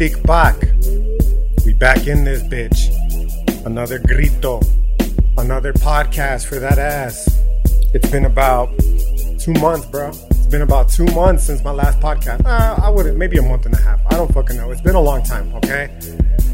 Tlalticpac. We back in this bitch. Another grito. Another podcast for that ass. It's been about two months, bro. It's been about two months since my last podcast. Uh, I wouldn't, maybe a month and a half. I don't fucking know. It's been a long time, okay?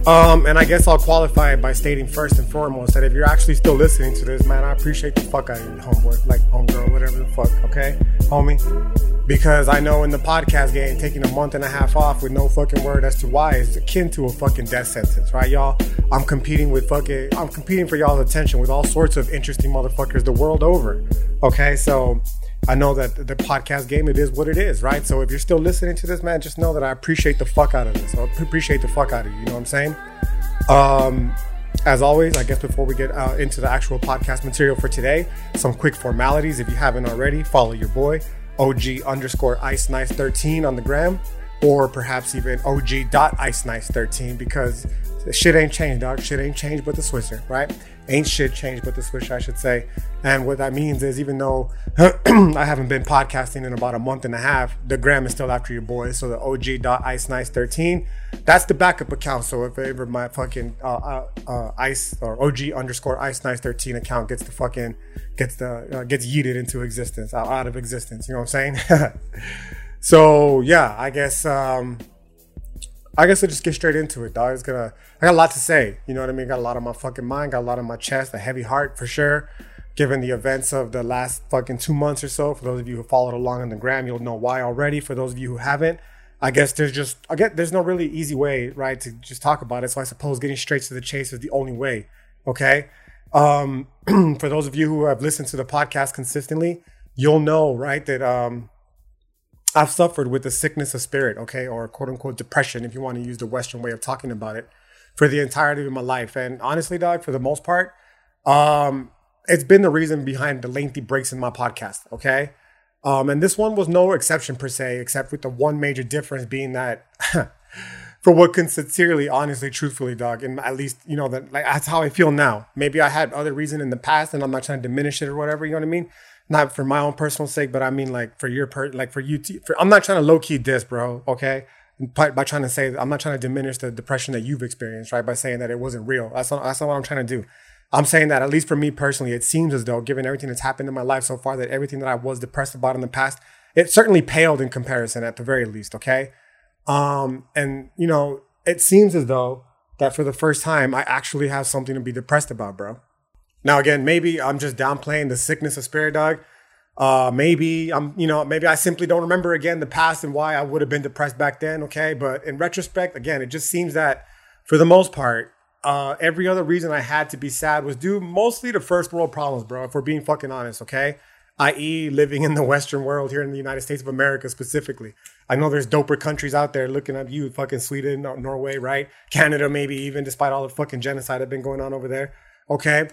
Um, and I guess I'll qualify it by stating first and foremost that if you're actually still listening to this, man, I appreciate the fuck out of you, homeboy, like homegirl, whatever the fuck, okay, homie. Because I know in the podcast game, taking a month and a half off with no fucking word as to why is akin to a fucking death sentence, right, y'all? I'm competing with fucking, I'm competing for y'all's attention with all sorts of interesting motherfuckers the world over, okay? So I know that the podcast game, it is what it is, right? So if you're still listening to this, man, just know that I appreciate the fuck out of this. I appreciate the fuck out of you. You know what I'm saying? Um, as always, I guess before we get uh, into the actual podcast material for today, some quick formalities. If you haven't already, follow your boy, OG underscore Ice Nice 13 on the gram, or perhaps even OG dot Ice Nice 13 because shit ain't changed, dog. Shit ain't changed but the Swisher, right? ain't shit changed but the Swisher, I should say. And what that means is, even though I haven't been podcasting in about a month and a half, the gram is still after your boy. So the OG.IceNice13, that's the backup account. So if ever my fucking uh, uh, uh, ice or OG underscore Ice Nice 13 account gets the fucking gets the uh, gets yeeted into existence, out, out of existence, you know what I'm saying? so yeah, I guess. um I guess I'll just get straight into it, dog. It's gonna. I got a lot to say. You know what I mean? Got a lot on my fucking mind. Got a lot on my chest. A heavy heart for sure. Given the events of the last fucking two months or so, for those of you who followed along on the gram, you'll know why already. For those of you who haven't, I guess there's just I get there's no really easy way, right, to just talk about it. So I suppose getting straight to the chase is the only way. Okay. Um, for those of you who have listened to the podcast consistently, you'll know, right, that um, I've suffered with the sickness of spirit, okay, or quote unquote depression, if you want to use the Western way of talking about it, for the entirety of my life. And honestly, dog, for the most part, um, it's been the reason behind the lengthy breaks in my podcast, okay? Um, and this one was no exception per se, except with the one major difference being that, for what can sincerely, honestly, truthfully, dog, and at least you know that like that's how I feel now. Maybe I had other reason in the past, and I'm not trying to diminish it or whatever. You know what I mean? not for my own personal sake, but I mean like for your per, like for you. T- for, I'm not trying to low key this, bro. Okay, by, by trying to say I'm not trying to diminish the depression that you've experienced, right? By saying that it wasn't real. That's not that's not what I'm trying to do. I'm saying that at least for me personally, it seems as though, given everything that's happened in my life so far, that everything that I was depressed about in the past, it certainly paled in comparison, at the very least. Okay, um, and you know, it seems as though that for the first time, I actually have something to be depressed about, bro. Now, again, maybe I'm just downplaying the sickness of spirit dog. Uh, maybe I'm, you know, maybe I simply don't remember again the past and why I would have been depressed back then. Okay. But in retrospect, again, it just seems that for the most part, uh, every other reason I had to be sad was due mostly to first world problems, bro, if we're being fucking honest. Okay. I.e., living in the Western world here in the United States of America specifically. I know there's doper countries out there looking at you, fucking Sweden, Norway, right? Canada, maybe even, despite all the fucking genocide that's been going on over there. Okay.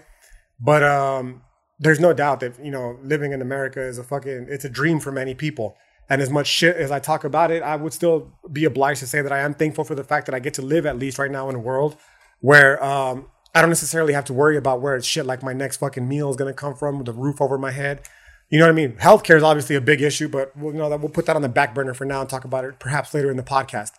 But um, there's no doubt that you know living in America is a fucking it's a dream for many people. And as much shit as I talk about it, I would still be obliged to say that I am thankful for the fact that I get to live at least right now in a world where um, I don't necessarily have to worry about where shit like my next fucking meal is gonna come from, the roof over my head. You know what I mean? Healthcare is obviously a big issue, but we'll, you know that we'll put that on the back burner for now and talk about it perhaps later in the podcast.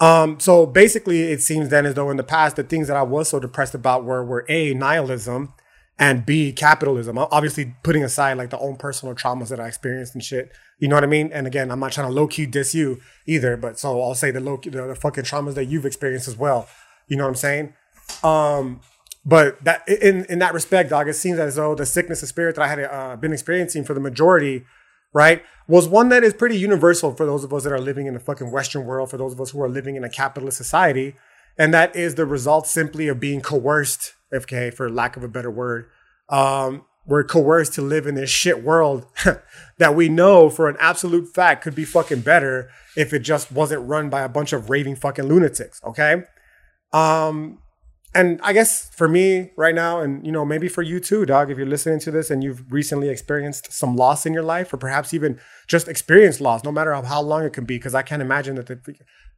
Um, so basically, it seems then as though in the past the things that I was so depressed about were were a nihilism and B, capitalism. Obviously, putting aside like the own personal traumas that I experienced and shit. You know what I mean? And again, I'm not trying to low key diss you either, but so I'll say the low the, the fucking traumas that you've experienced as well. You know what I'm saying? Um, but that in in that respect, dog, it seems as though the sickness of spirit that I had uh, been experiencing for the majority, right, was one that is pretty universal for those of us that are living in the fucking Western world, for those of us who are living in a capitalist society, and that is the result simply of being coerced FK for lack of a better word. Um, we're coerced to live in this shit world that we know for an absolute fact could be fucking better if it just wasn't run by a bunch of raving fucking lunatics. Okay. Um, and I guess for me right now, and you know, maybe for you too, dog, if you're listening to this and you've recently experienced some loss in your life, or perhaps even just experienced loss, no matter how long it can be, because I can't imagine that the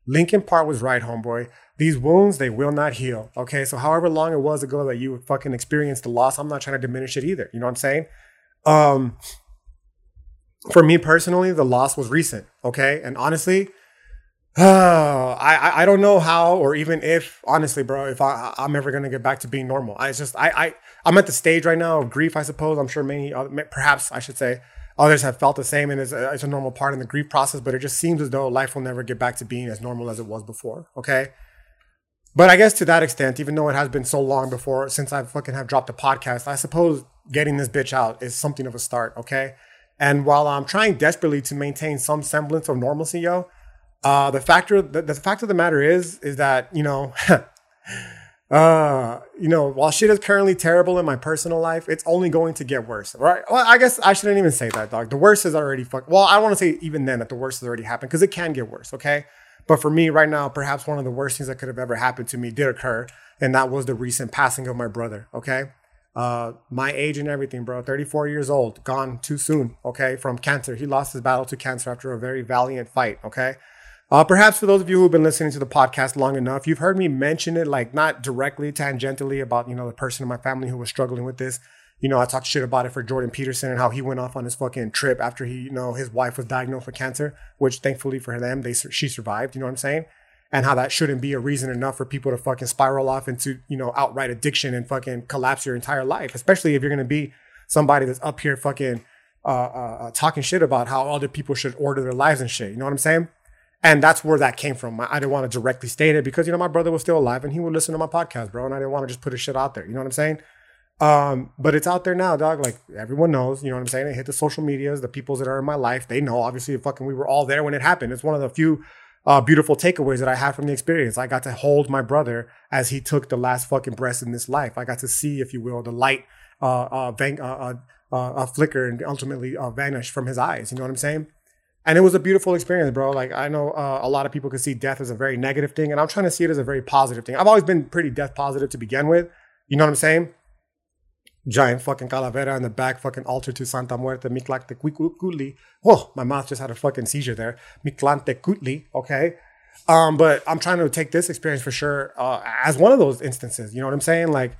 Linkin Park was right, homeboy. These wounds, they will not heal. Okay. So however long it was ago that you fucking experienced the loss, I'm not trying to diminish it either. You know what I'm saying? Um, for me personally, the loss was recent. Okay. And honestly, I, I don't know how or even if honestly, bro, if I I'm ever gonna get back to being normal. I just I I I'm at the stage right now of grief. I suppose I'm sure many perhaps I should say others have felt the same, and it's a, it's a normal part in the grief process. But it just seems as though life will never get back to being as normal as it was before. Okay. But I guess to that extent, even though it has been so long before since I fucking have dropped a podcast, I suppose getting this bitch out is something of a start. Okay. And while I'm trying desperately to maintain some semblance of normalcy, yo, uh, the factor, the, the fact of the matter is, is that you know, uh, you know, while shit is currently terrible in my personal life, it's only going to get worse, right? Well, I guess I shouldn't even say that, dog. The worst is already fuck. Well, I want to say even then that the worst has already happened because it can get worse. Okay, but for me right now, perhaps one of the worst things that could have ever happened to me did occur, and that was the recent passing of my brother. Okay. Uh, my age and everything, bro. 34 years old, gone too soon. Okay, from cancer. He lost his battle to cancer after a very valiant fight. Okay, uh, perhaps for those of you who've been listening to the podcast long enough, you've heard me mention it, like not directly, tangentially about, you know, the person in my family who was struggling with this. You know, I talked shit about it for Jordan Peterson and how he went off on his fucking trip after he, you know, his wife was diagnosed with cancer, which thankfully for them, they she survived. You know what I'm saying? And how that shouldn't be a reason enough for people to fucking spiral off into, you know, outright addiction and fucking collapse your entire life, especially if you're gonna be somebody that's up here fucking uh, uh, uh talking shit about how other people should order their lives and shit. You know what I'm saying? And that's where that came from. I didn't want to directly state it because, you know, my brother was still alive and he would listen to my podcast, bro. And I didn't want to just put his shit out there. You know what I'm saying? Um, but it's out there now, dog. Like everyone knows, you know what I'm saying? It hit the social medias, the peoples that are in my life, they know. Obviously, fucking we were all there when it happened. It's one of the few uh, beautiful takeaways that I had from the experience. I got to hold my brother as he took the last fucking breath in this life. I got to see, if you will, the light uh, uh, van- uh, uh, uh, flicker and ultimately uh, vanish from his eyes. You know what I'm saying? And it was a beautiful experience, bro. Like I know uh, a lot of people can see death as a very negative thing, and I'm trying to see it as a very positive thing. I've always been pretty death positive to begin with. You know what I'm saying? Giant fucking calavera in the back, fucking altar to Santa Muerte, Mictlantecuhtli. Oh, my mouth just had a fucking seizure there. Mictlantecuhtli, okay? Um, but I'm trying to take this experience for sure uh, as one of those instances. You know what I'm saying? Like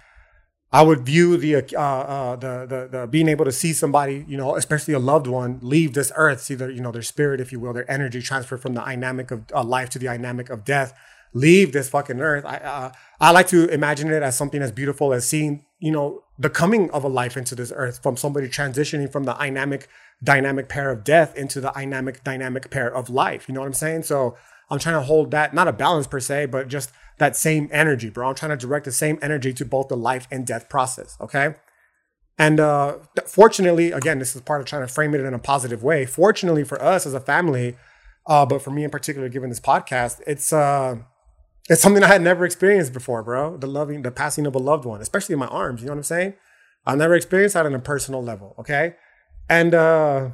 I would view the, uh, uh, the, the the being able to see somebody, you know, especially a loved one, leave this earth, see their you know their spirit, if you will, their energy transfer from the dynamic of uh, life to the dynamic of death, leave this fucking earth. I uh, I like to imagine it as something as beautiful as seeing you know the coming of a life into this earth from somebody transitioning from the dynamic dynamic pair of death into the dynamic dynamic pair of life. You know what I'm saying? So I'm trying to hold that not a balance per se, but just that same energy, bro. I'm trying to direct the same energy to both the life and death process. Okay. And uh, fortunately, again, this is part of trying to frame it in a positive way. Fortunately for us as a family, uh, but for me in particular, given this podcast, it's uh, it's something I had never experienced before, bro. The loving, the passing of a loved one, especially in my arms. You know what I'm saying? I've never experienced that on a personal level. Okay, and uh,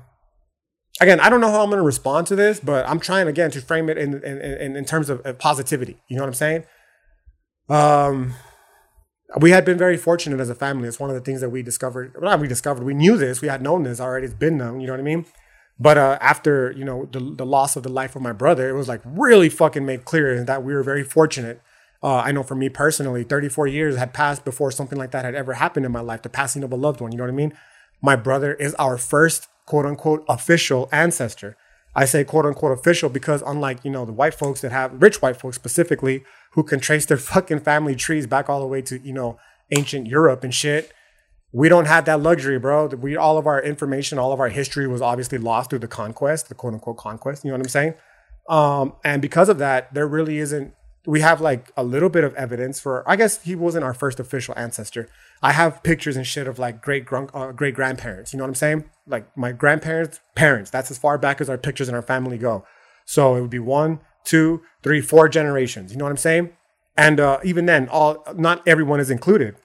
again, I don't know how I'm going to respond to this, but I'm trying again to frame it in in, in, terms of positivity. You know what I'm saying? Um, we had been very fortunate as a family. It's one of the things that we discovered. Well, not we discovered. We knew this. We had known this already. It's been known. You know what I mean? But uh, after you know the the loss of the life of my brother, it was like really fucking made clear that we were very fortunate. Uh, I know for me personally, 34 years had passed before something like that had ever happened in my life. The passing of a loved one. You know what I mean? My brother is our first quote unquote official ancestor. I say quote unquote official because unlike, you know, the white folks that have rich white folks specifically who can trace their fucking family trees back all the way to, you know, ancient Europe and shit. We don't have that luxury, bro. We all of our information, all of our history was obviously lost through the conquest, the quote unquote conquest. You know what I'm saying? Um, and because of that, there really isn't we have like a little bit of evidence for i guess he wasn't our first official ancestor. I have pictures and shit of like great uh, great grandparents you know what i'm saying? Like my grandparents parents that's as far back as our pictures in our family go. So it would be one two three four generations you know what i'm saying? And uh, even then all not everyone is included.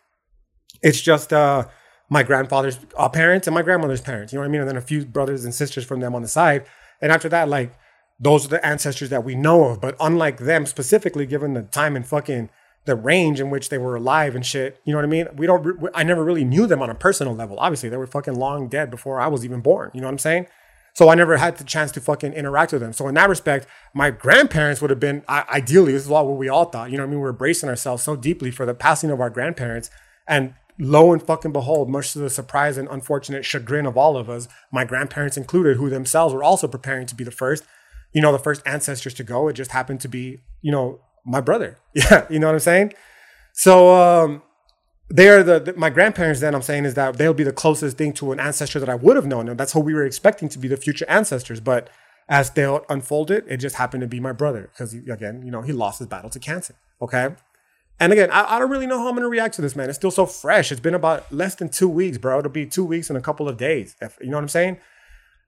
It's just uh, my grandfather's uh, parents and my grandmother's parents you know what i mean? And then a few brothers and sisters from them on the side. And after that like those are the ancestors that we know of. But unlike them specifically, given the time and fucking the range in which they were alive and shit, you know what I mean? We don't, I never really knew them on a personal level. Obviously, they were fucking long dead before I was even born. You know what I'm saying? So I never had the chance to fucking interact with them. So in that respect, my grandparents would have been ideally. This is what we all thought. You know what I mean? We are bracing ourselves so deeply for the passing of our grandparents, and lo and fucking behold, much to the surprise and unfortunate chagrin of all of us, my grandparents included, who themselves were also preparing to be the first, you know, the first ancestors to go. It just happened to be, you know, my brother. Yeah, you know what I'm saying? So um, they are the, the, my grandparents. Then I'm saying is that they'll be the closest thing to an ancestor that I would have known, and that's who we were expecting to be the future ancestors. But as they unfolded, it just happened to be my brother because again, you know, he lost his battle to cancer. Okay. And again, I, I, don't really know how I'm gonna react to this, man. It's still so fresh. It's been about less than two weeks, bro. It'll be two weeks in a couple of days. If, you know what I'm saying?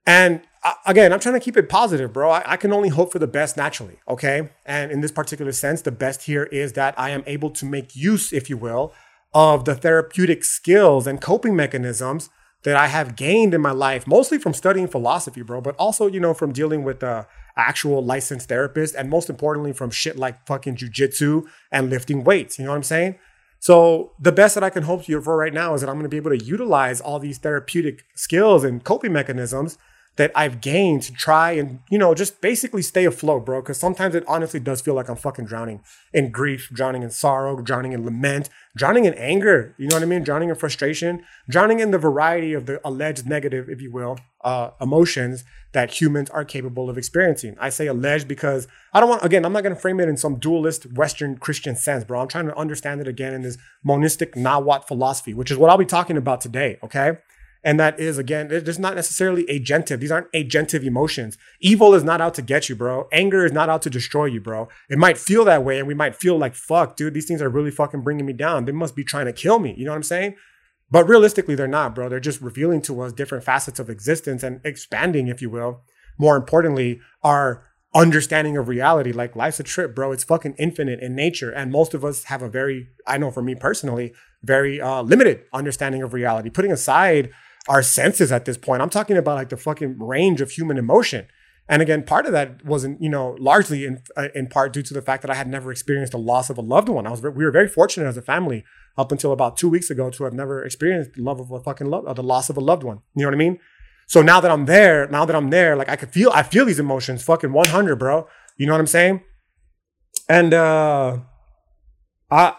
And again, I'm trying to keep it positive, bro. I, I can only hope for the best naturally, okay? And in this particular sense, the best here is that I am able to make use, if you will, of the therapeutic skills and coping mechanisms that I have gained in my life, mostly from studying philosophy, bro, but also, you know, from dealing with uh, actual licensed therapists and most importantly from shit like fucking jujitsu and lifting weights. You know what I'm saying? So the best that I can hope for right now is that I'm going to be able to utilize all these therapeutic skills and coping mechanisms that I've gained to try and, you know, just basically stay afloat, bro. Cause sometimes it honestly does feel like I'm fucking drowning in grief, drowning in sorrow, drowning in lament, drowning in anger. You know what I mean? Drowning in frustration, drowning in the variety of the alleged negative, if you will, uh, emotions that humans are capable of experiencing. I say alleged because I don't want, again, I'm not to frame it in some dualist Western Christian sense, bro. I'm trying to understand it again in this monistic Nahuatl philosophy, which is what I'll be talking about today. Okay. And that is, again, there's not necessarily agentive. These aren't agentive emotions. Evil is not out to get you, bro. Anger is not out to destroy you, bro. It might feel that way and we might feel like, fuck, dude, these things are really fucking bringing me down. They must be trying to kill me. You know what I'm saying? But realistically, they're not, bro. They're just revealing to us different facets of existence and expanding, if you will. More importantly, our understanding of reality. Like life's a trip, bro. It's fucking infinite in nature. And most of us have a very, I know for me personally, very uh, limited understanding of reality. Putting aside our senses at this point. I'm talking about like the fucking range of human emotion. And again, part of that wasn't, you know, largely in uh, in part due to the fact that I had never experienced the loss of a loved one. I was we were very fortunate as a family up until about two weeks ago to have never experienced the love of a fucking love, uh, the loss of a loved one. You know what I mean? So now that I'm there, now that I'm there, like I could feel, I feel these emotions, fucking 100, bro. You know what I'm saying? And uh, I,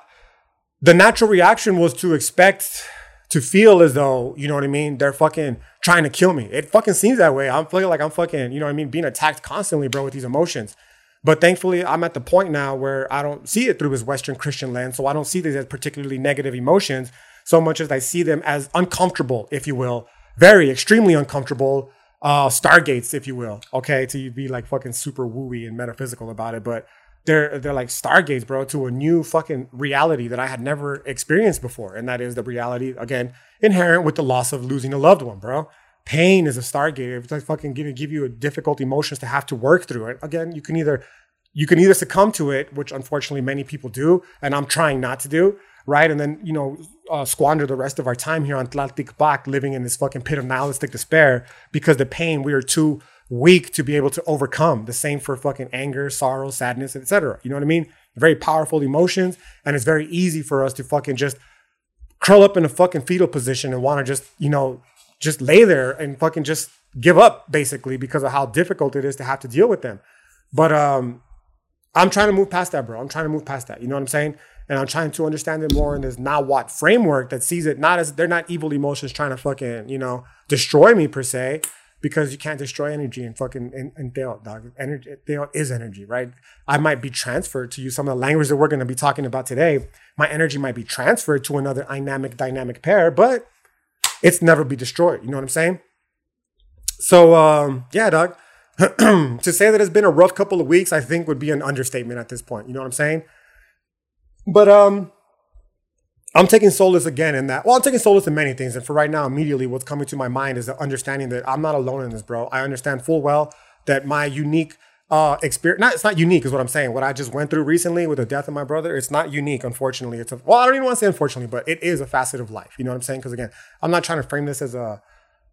the natural reaction was to expect to feel as though, you know what I mean, they're fucking trying to kill me. It fucking seems that way. I'm feeling like I'm fucking, you know what I mean, being attacked constantly, bro, with these emotions. But thankfully, I'm at the point now where I don't see it through his Western Christian lens. So I don't see these as particularly negative emotions so much as I see them as uncomfortable, if you will, very extremely uncomfortable uh, stargates, if you will. Okay, to be like fucking super wooey and metaphysical about it. But they're they're like stargates, bro, to a new fucking reality that I had never experienced before, and that is the reality again inherent with the loss of losing a loved one, bro. Pain is a stargate. It's like fucking gonna give you difficult emotions to have to work through it. Again, you can either you can either succumb to it, which unfortunately many people do, and I'm trying not to do, right? And then you know uh, squander the rest of our time here on Tlalticpac, living in this fucking pit of nihilistic despair because the pain we are too weak to be able to overcome. The same for fucking anger, sorrow, sadness, etc. You know what I mean? Very powerful emotions, and it's very easy for us to fucking just curl up in a fucking fetal position and want to just, you know, just lay there and fucking just give up basically because of how difficult it is to have to deal with them. But um I'm trying to move past that, bro. I'm trying to move past that. You know what I'm saying? And I'm trying to understand it more in this Nahuatl framework that sees it not as they're not evil emotions trying to fucking, you know, destroy me per se, because you can't destroy energy and fucking and, and Teotl, dog. Energy Teotl is energy, right? I might be transferred to use some of the language that we're gonna be talking about today. My energy might be transferred to another dynamic, dynamic pair, but it's never be destroyed. You know what I'm saying? So um, yeah, dog. to say that it's been a rough couple of weeks, I think would be an understatement at this point. You know what I'm saying? But um, I'm taking solace again in that. Well, I'm taking solace in many things. And for right now, immediately what's coming to my mind is the understanding that I'm not alone in this, bro. I understand full well that my unique uh experience not it's not unique is what I'm saying. What I just went through recently with the death of my brother, it's not unique, unfortunately. It's a well, I don't even want to say unfortunately, but it is a facet of life. You know what I'm saying? Because again, I'm not trying to frame this as a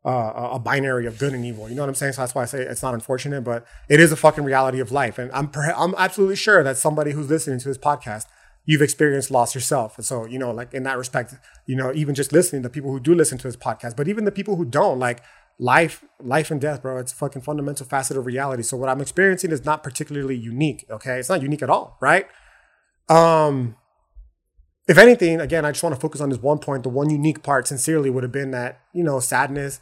uh, a binary of good and evil. You know what I'm saying? So that's why I say it's not unfortunate, but it is a fucking reality of life. And I'm I'm absolutely sure that somebody who's listening to this podcast you've experienced loss yourself. And so, you know, like in that respect, you know, even just listening, the people who do listen to this podcast, but even the people who don't, like life, life and death, bro, it's a fucking fundamental facet of reality. So what I'm experiencing is not particularly unique. Okay. It's not unique at all, right? Um, if anything, again, I just want to focus on this one point. The one unique part, sincerely, would have been that you know sadness.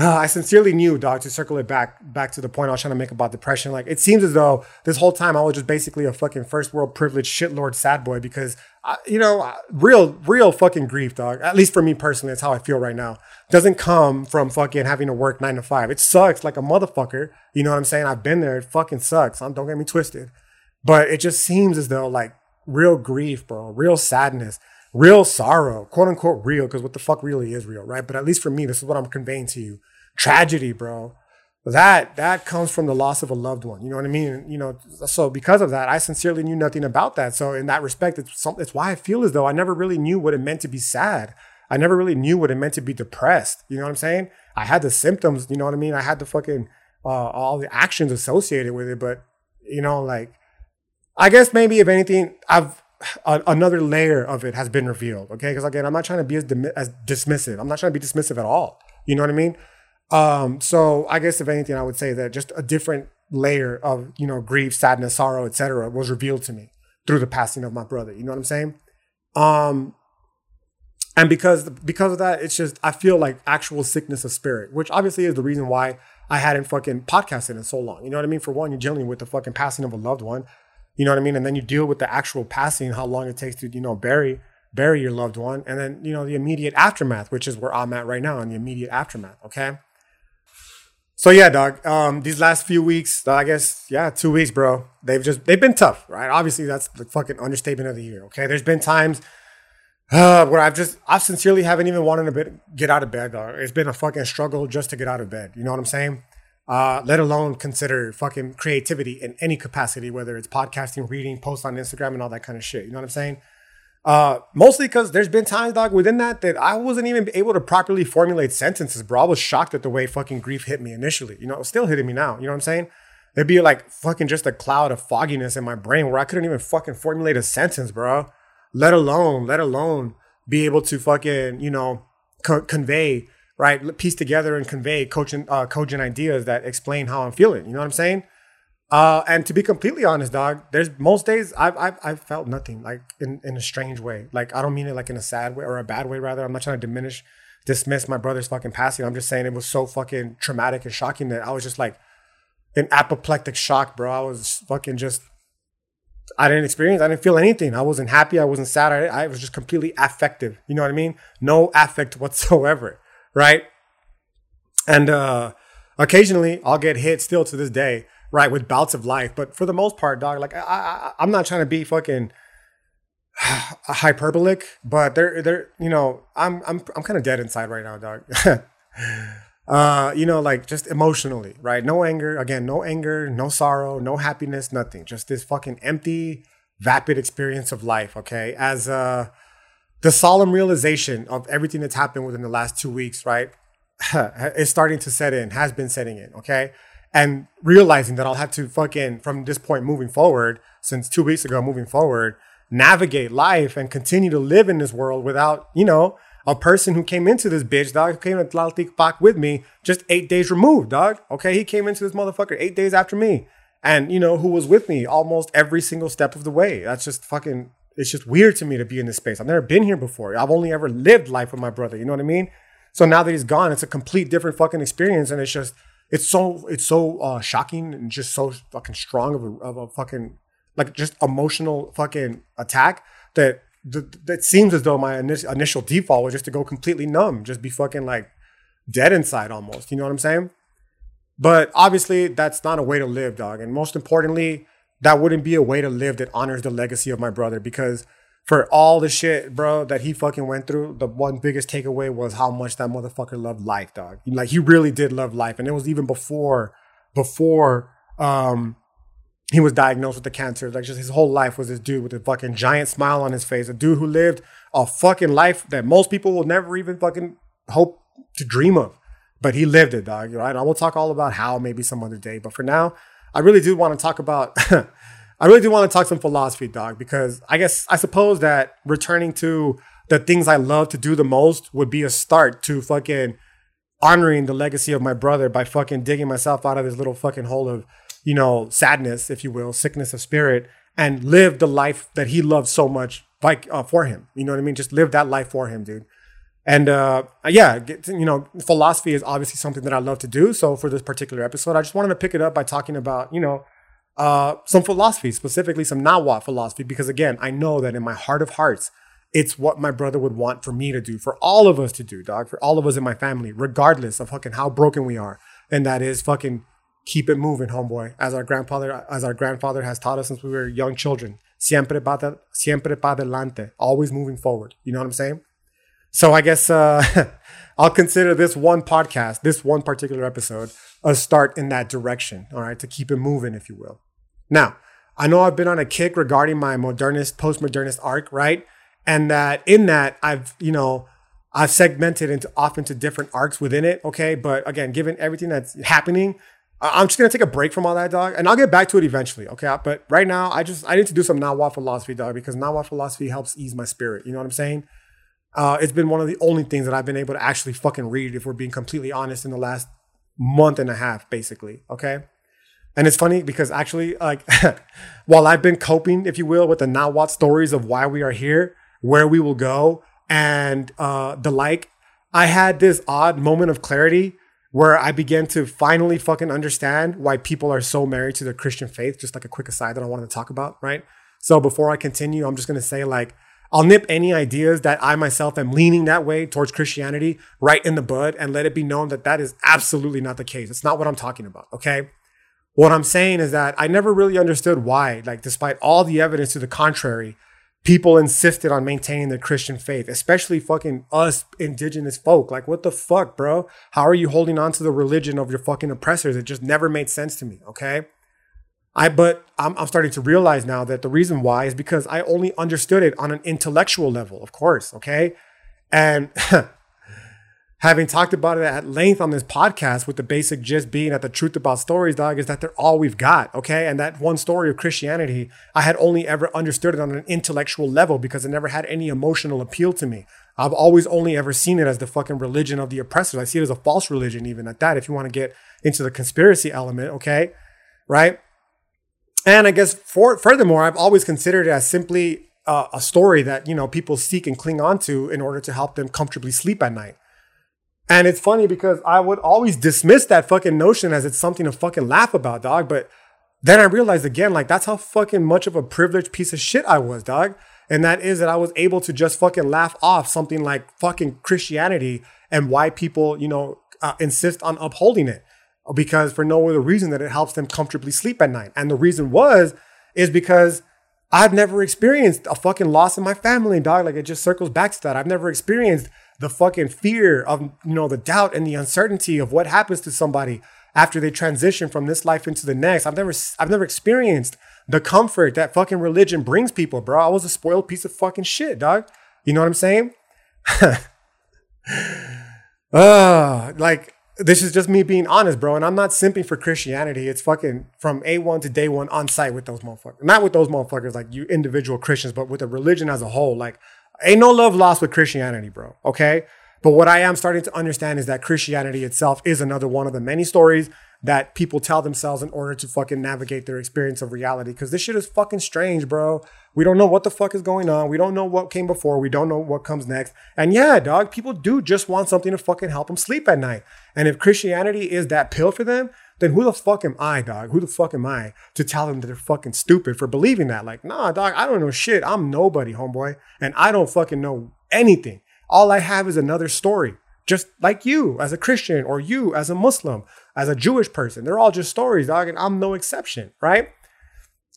Uh, I sincerely knew, dog, to circle it back back to the point I was trying to make about depression. Like it seems as though this whole time I was just basically a fucking first world privileged shitlord sad boy because I, you know real real fucking grief, dog. At least for me personally, that's how I feel right now. Doesn't come from fucking having to work nine to five. It sucks like a motherfucker. You know what I'm saying? I've been there. It fucking sucks. Don't get me twisted. But it just seems as though like real grief, bro, real sadness, real sorrow, quote unquote real, because what the fuck really is real, right? But at least for me, this is what I'm conveying to you. Tragedy, bro. That that comes from the loss of a loved one. You know what I mean? You know, so because of that, I sincerely knew nothing about that. So in that respect, it's some, it's why I feel as though I never really knew what it meant to be sad. I never really knew what it meant to be depressed. You know what I'm saying? I had the symptoms. You know what I mean? I had the fucking uh, all the actions associated with it, but you know, like I guess maybe if anything, I've another layer of it has been revealed. Okay, because again, I'm not trying to be as, as dismissive. I'm not trying to be dismissive at all. You know what I mean? Um, so I guess if anything, I would say that just a different layer of you know grief, sadness, sorrow, etc., was revealed to me through the passing of my brother. You know what I'm saying? Um, and because because of that, it's just I feel like actual sickness of spirit, which obviously is the reason why I hadn't fucking podcasted in so long. You know what I mean? For one, you're dealing with the fucking passing of a loved one. You know what I mean? And then you deal with the actual passing, how long it takes to, you know, bury bury your loved one, and then you know the immediate aftermath, which is where I'm at right now in the immediate aftermath. Okay. So yeah, dog. Um, these last few weeks, I guess, yeah, two weeks, bro. They've just they've been tough, right? Obviously, that's the fucking understatement of the year. Okay, there's been times uh, where I've just I sincerely haven't even wanted to bit, get out of bed, dog. It's been a fucking struggle just to get out of bed. You know what I'm saying? uh, let alone consider fucking creativity in any capacity, whether it's podcasting, reading, posts on Instagram, and all that kind of shit. You know what I'm saying? Uh, mostly because there's been times, dog, within that that I wasn't even able to properly formulate sentences, bro. I was shocked at the way fucking grief hit me initially. You know, it's still hitting me now. You know what I'm saying? There'd be like fucking just a cloud of fogginess in my brain where I couldn't even fucking formulate a sentence, bro. Let alone, let alone be able to fucking, you know, co- convey right? Piece together and convey coaching, uh, cogent ideas that explain how I'm feeling. You know what I'm saying? Uh, and to be completely honest, dog, there's most days I've, I've, I've felt nothing like in, in a strange way. Like, I don't mean it like in a sad way or a bad way, rather. I'm not trying to diminish, dismiss my brother's fucking passing. I'm just saying it was so fucking traumatic and shocking that I was just like in apoplectic shock, bro. I was fucking just, I didn't experience, I didn't feel anything. I wasn't happy. I wasn't sad. I, I was just completely affective. You know what I mean? No affect whatsoever right? And uh, occasionally I'll get hit still to this day, right, with bouts of life. But for the most part, dog, like I, I, am not trying to be fucking hyperbolic, but they're they're you know I'm I'm I'm kind of dead inside right now, dog. uh, you know, like just emotionally, right? No anger, again, no anger, no sorrow, no happiness, nothing. Just this fucking empty, vapid experience of life. Okay, as uh the solemn realization of everything that's happened within the last two weeks, right, is starting to set in, has been setting in, okay? And realizing that I'll have to fucking, from this point moving forward, since two weeks ago moving forward, navigate life and continue to live in this world without, you know, a person who came into this bitch, dog, came to Tlalticpac with me just eight days removed, dog. Okay, he came into this motherfucker eight days after me. And, you know, who was with me almost every single step of the way. That's just fucking it's just weird to me to be in this space. I've never been here before. I've only ever lived life with my brother. You know what I mean? So now that he's gone, it's a complete different fucking experience, and it's just it's so it's so uh, shocking and just so fucking strong of a, of a fucking like just emotional fucking attack that that seems as though my initial default was just to go completely numb, just be fucking like dead inside almost. You know what I'm saying? But obviously, that's not a way to live, dog. And most importantly, that wouldn't be a way to live that honors the legacy of my brother because for all the shit, bro, that he fucking went through, the one biggest takeaway was how much that motherfucker loved life, dog. Like he really did love life. And it was even before, before um he was diagnosed with the cancer. Like just his whole life was this dude with a fucking giant smile on his face. A dude who lived a fucking life that most people will never even fucking hope to dream of. But he lived it, dog. Right? I will talk all about how maybe some other day. But for now, I really do want to talk about. I really do want to talk some philosophy, dog, because I guess I suppose that returning to the things I love to do the most would be a start to fucking honoring the legacy of my brother by fucking digging myself out of this little fucking hole of, you know, sadness, if you will, sickness of spirit, and live the life that he loved so much like uh, for him. You know what I mean? Just live that life for him, dude. And uh, yeah, get, you know, philosophy is obviously something that I love to do. So for this particular episode, I just wanted to pick it up by talking about, you know, uh, some philosophy, specifically some Nahuatl philosophy, because again, I know that in my heart of hearts, it's what my brother would want for me to do, for all of us to do, dog, for all of us in my family, regardless of fucking how broken we are. And that is fucking keep it moving, homeboy. As our grandfather, as our grandfather has taught us since we were young children. Siempre para, siempre para adelante, always moving forward. You know what I'm saying? So I guess uh, I'll consider this one podcast, this one particular episode, a start in that direction. All right, to keep it moving, if you will. Now, I know I've been on a kick regarding my modernist, postmodernist arc, right? And that in that I've, you know, I've segmented into off into different arcs within it. Okay, but again, given everything that's happening, I'm just gonna take a break from all that, dog, and I'll get back to it eventually. Okay, but right now, I just I need to do some Nahuatl philosophy, dog, because Nahuatl philosophy helps ease my spirit. You know what I'm saying? Uh, it's been one of the only things that I've been able to actually fucking read, if we're being completely honest, in the last month and a half, basically. Okay. And it's funny because actually, like, while I've been coping, if you will, with the Nahuatl stories of why we are here, where we will go, and uh, the like, I had this odd moment of clarity where I began to finally fucking understand why people are so married to their Christian faith. Just like a quick aside that I wanted to talk about, right? So before I continue, I'm just gonna say, like, I'll nip any ideas that I myself am leaning that way towards Christianity right in the bud and let it be known that that is absolutely not the case. It's not what I'm talking about, okay? What I'm saying is that I never really understood why, like, despite all the evidence to the contrary, people insisted on maintaining their Christian faith, especially fucking us indigenous folk. Like, what the fuck, bro? How are you holding on to the religion of your fucking oppressors? It just never made sense to me, okay? I but I'm, I'm starting to realize now that the reason why is because I only understood it on an intellectual level, of course, okay? And having talked about it at length on this podcast with the basic gist being that the truth about stories, dog, is that they're all we've got, okay? And that one story of Christianity, I had only ever understood it on an intellectual level because it never had any emotional appeal to me. I've always only ever seen it as the fucking religion of the oppressors. I see it as a false religion, even at that, if you want to get into the conspiracy element, okay? Right? And I guess for furthermore, I've always considered it as simply uh, a story that you know people seek and cling on to in order to help them comfortably sleep at night. And it's funny because I would always dismiss that fucking notion as it's something to fucking laugh about, dog. But then I realized again, like that's how fucking much of a privileged piece of shit I was, dog. And that is that I was able to just fucking laugh off something like fucking Christianity and why people, you know, uh, insist on upholding it because for no other reason that it helps them comfortably sleep at night. And the reason was, is because I've never experienced a fucking loss in my family, dog. Like it just circles back to that. I've never experienced the fucking fear of, you know, the doubt and the uncertainty of what happens to somebody after they transition from this life into the next. I've never, I've never experienced the comfort that fucking religion brings people, bro. I was a spoiled piece of fucking shit, dog. You know what I'm saying? uh, like this is just me being honest, bro. And I'm not simping for Christianity. It's fucking from A1 to day one on site with those motherfuckers. Not with those motherfuckers, like you individual Christians, but with the religion as a whole. Like, ain't no love lost with Christianity, bro. Okay. But what I am starting to understand is that Christianity itself is another one of the many stories that people tell themselves in order to fucking navigate their experience of reality. Cause this shit is fucking strange, bro. We don't know what the fuck is going on. We don't know what came before. We don't know what comes next. And yeah, dog, people do just want something to fucking help them sleep at night. And if Christianity is that pill for them, then who the fuck am I, dog? Who the fuck am I to tell them that they're fucking stupid for believing that? Like, nah, dog, I don't know shit. I'm nobody, homeboy. And I don't fucking know anything. All I have is another story just like you as a Christian or you as a Muslim, as a Jewish person. They're all just stories, dog, and I'm no exception, right?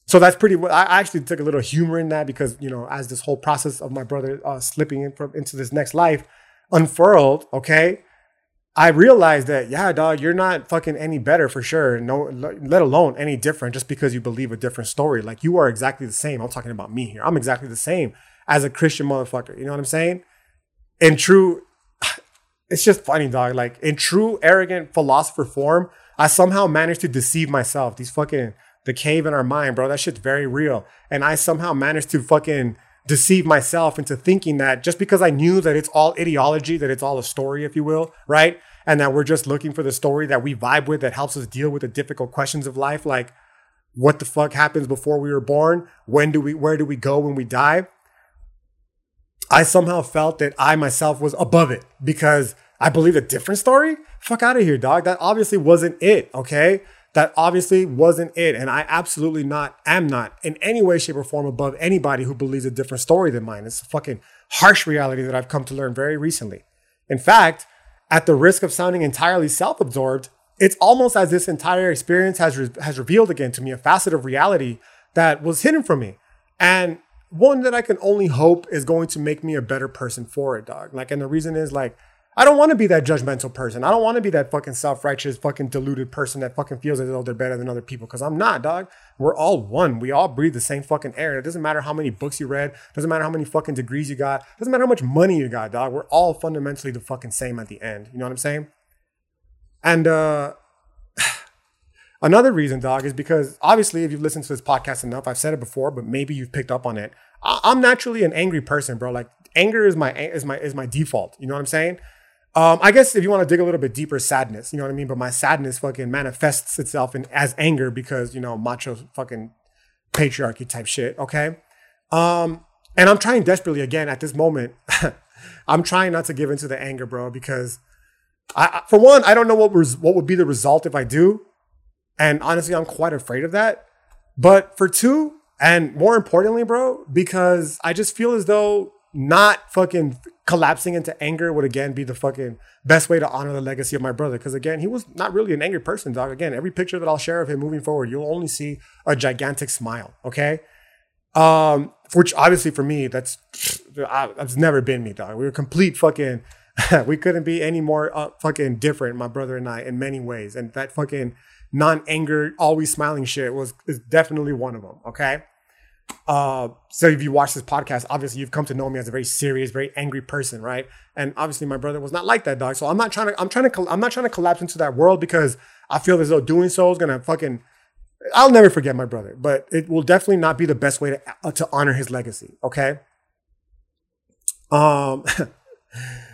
So that's pretty. I actually took a little humor in that because you know, as this whole process of my brother uh, slipping in from, into this next life unfurled, okay, I realized that yeah, dog, you're not fucking any better for sure. No, let alone any different just because you believe a different story. Like you are exactly the same. I'm talking about me here. I'm exactly the same as a Christian motherfucker. You know what I'm saying? In true it's just funny, dog. Like in true arrogant philosopher form, I somehow managed to deceive myself. These fucking the cave in our mind, bro. That shit's very real. And I somehow managed to fucking deceive myself into thinking that just because I knew that it's all ideology, that it's all a story, if you will, right? And that we're just looking for the story that we vibe with that helps us deal with the difficult questions of life, like what the fuck happens before we were born? When do we where do we go when we die? I somehow felt that I myself was above it because I believed a different story. Fuck out of here, dog. That obviously wasn't it. Okay. That obviously wasn't it. And I absolutely not am not in any way, shape, or form above anybody who believes a different story than mine. It's a fucking harsh reality that I've come to learn very recently. In fact, at the risk of sounding entirely self absorbed, it's almost as this entire experience has, re- has revealed again to me a facet of reality that was hidden from me. And one that I can only hope is going to make me a better person for it, dog. Like, and the reason is like, I don't want to be that judgmental person. I don't want to be that fucking self-righteous, fucking deluded person that fucking feels as though they're better than other people. Cause I'm not, dog. We're all one. We all breathe the same fucking air. It doesn't matter how many books you read. Doesn't matter how many fucking degrees you got. Doesn't matter how much money you got, dog. We're all fundamentally the fucking same at the end. You know what I'm saying? And uh another reason, dog, is because obviously if you've listened to this podcast enough, I've said it before, but maybe you've picked up on it. I- I'm naturally an angry person, bro. Like anger is my is my is my default. You know what I'm saying? Um, I guess if you want to dig a little bit deeper, sadness, you know what I mean? But my sadness fucking manifests itself in as anger because, you know, macho fucking patriarchy type shit, okay? Um, and I'm trying desperately again at this moment. I'm trying not to give into the anger, bro, because I, for one, I don't know what res- what would be the result if I do, and honestly, I'm quite afraid of that. But for two, and more importantly, bro, because I just feel as though not fucking collapsing into anger would again be the fucking best way to honor the legacy of my brother. Because again, he was not really an angry person, dog. Again, every picture that I'll share of him moving forward, you'll only see a gigantic smile. Okay. Um, which obviously for me, that's that's never been me, dog. We were complete fucking. we couldn't be any more uh, fucking different, my brother and I, in many ways. And that fucking non-anger, always smiling shit was is definitely one of them. Okay. Uh, so if you watch this podcast, obviously you've come to know me as a very serious, very angry person, right? And obviously my brother was not like that, dog. So I'm not trying to, I'm trying to, I'm not trying to collapse into that world because I feel as though doing so is gonna fucking. I'll never forget my brother, but it will definitely not be the best way to uh, to honor his legacy. Okay. Um.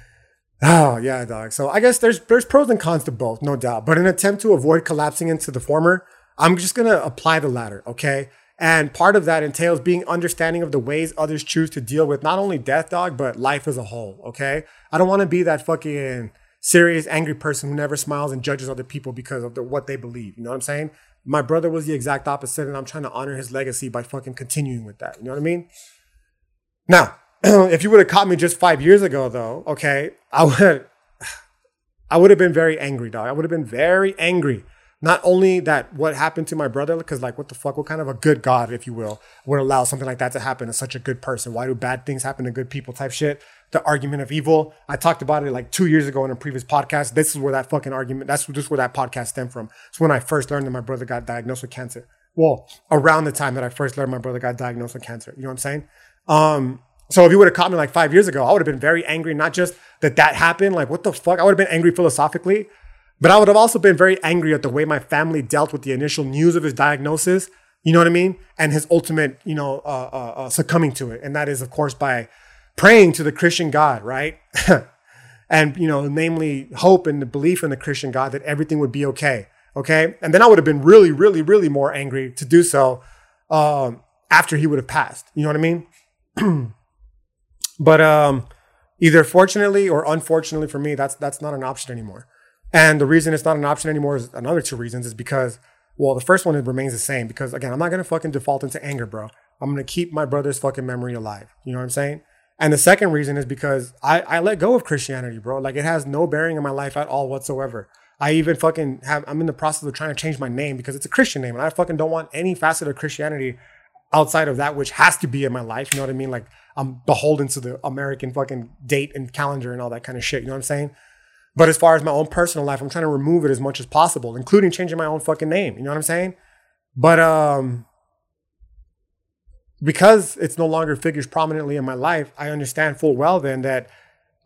oh yeah, dog. So I guess there's there's pros and cons to both, no doubt. But in an attempt to avoid collapsing into the former, I'm just gonna apply the latter. Okay. And part of that entails being understanding of the ways others choose to deal with not only death, dog, but life as a whole. Okay. I don't want to be that fucking serious, angry person who never smiles and judges other people because of the, what they believe. You know what I'm saying? My brother was the exact opposite, and I'm trying to honor his legacy by fucking continuing with that. You know what I mean? Now, if you would have caught me just five years ago, though, okay, I would, I would have been very angry, dog. I would have been very angry. Not only that what happened to my brother because like what the fuck what kind of a good god if you will would allow something like that to happen to such a good person? Why do bad things happen to good people type shit? The argument of evil. I talked about it like two years ago in a previous podcast. This is where that fucking argument that's just where that podcast stemmed from. It's when i first learned that my brother got diagnosed with cancer. Well around the time that i first learned my brother got diagnosed with cancer. You know what i'm saying? Um so if you would have caught me like five years ago, I would have been very angry. Not just that that happened, like what the fuck. I would have been angry philosophically, but I would have also been very angry at the way my family dealt with the initial news of his diagnosis. You know what I mean? And his ultimate, you know, uh, uh, uh, succumbing to it. And that is, of course, by praying to the Christian God, right? and, you know, namely hope and the belief in the Christian God that everything would be okay. Okay. And then I would have been really, really, really more angry to do so um, after he would have passed. You know what I mean? but um, either fortunately or unfortunately for me, that's that's not an option anymore. And the reason it's not an option anymore is another two reasons is because, well, the first one remains the same because again, I'm not gonna fucking default into anger, bro. I'm gonna keep my brother's fucking memory alive. You know what I'm saying? And the second reason is because I, I let go of Christianity, bro. Like it has no bearing in my life at all whatsoever. I even fucking have I'm in the process of trying to change my name because it's a Christian name and I fucking don't want any facet of Christianity outside of that which has to be in my life. You know what I mean? Like I'm beholden to the American fucking date and calendar and all that kind of shit. You know what I'm saying? But as far as my own personal life, I'm trying to remove it as much as possible, including changing my own fucking name. You know what I'm saying? But um because it's no longer figures prominently in my life, I understand full well then that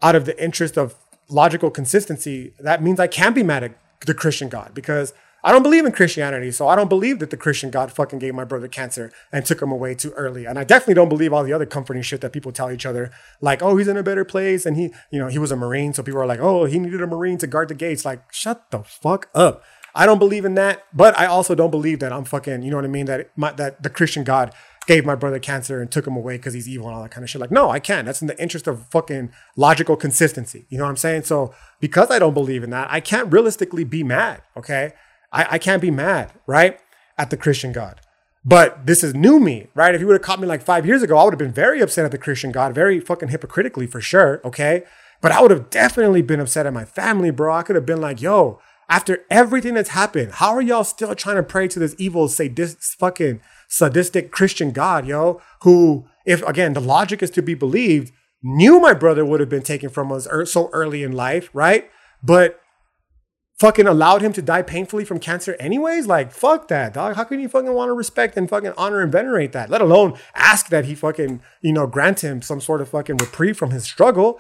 out of the interest of logical consistency, that means I can't be mad at the Christian God because I don't believe in Christianity, so I don't believe that the Christian God fucking gave my brother cancer and took him away too early. And I definitely don't believe all the other comforting shit that people tell each other, like, oh, he's in a better place, and he, you know, he was a Marine, so people are like, oh, he needed a Marine to guard the gates. Like, shut the fuck up. I don't believe in that, but I also don't believe that I'm fucking, you know what I mean? That my, that the Christian God gave my brother cancer and took him away because he's evil and all that kind of shit. Like, no, I can't. That's in the interest of fucking logical consistency. You know what I'm saying? So because I don't believe in that, I can't realistically be mad. Okay. I, I can't be mad, right? At the Christian God. But this is new me, right? If you would have caught me like five years ago, I would have been very upset at the Christian God, very fucking hypocritically for sure. Okay. But I would have definitely been upset at my family, bro. I could have been like, yo, after everything that's happened, how are y'all still trying to pray to this evil, this fucking sadistic Christian God, yo, who, if again, the logic is to be believed, knew my brother would have been taken from us so early in life, right? But fucking allowed him to die painfully from cancer anyways? Like, fuck that, dog. How can you fucking want to respect and fucking honor and venerate that? Let alone ask that he fucking, you know, grant him some sort of fucking reprieve from his struggle.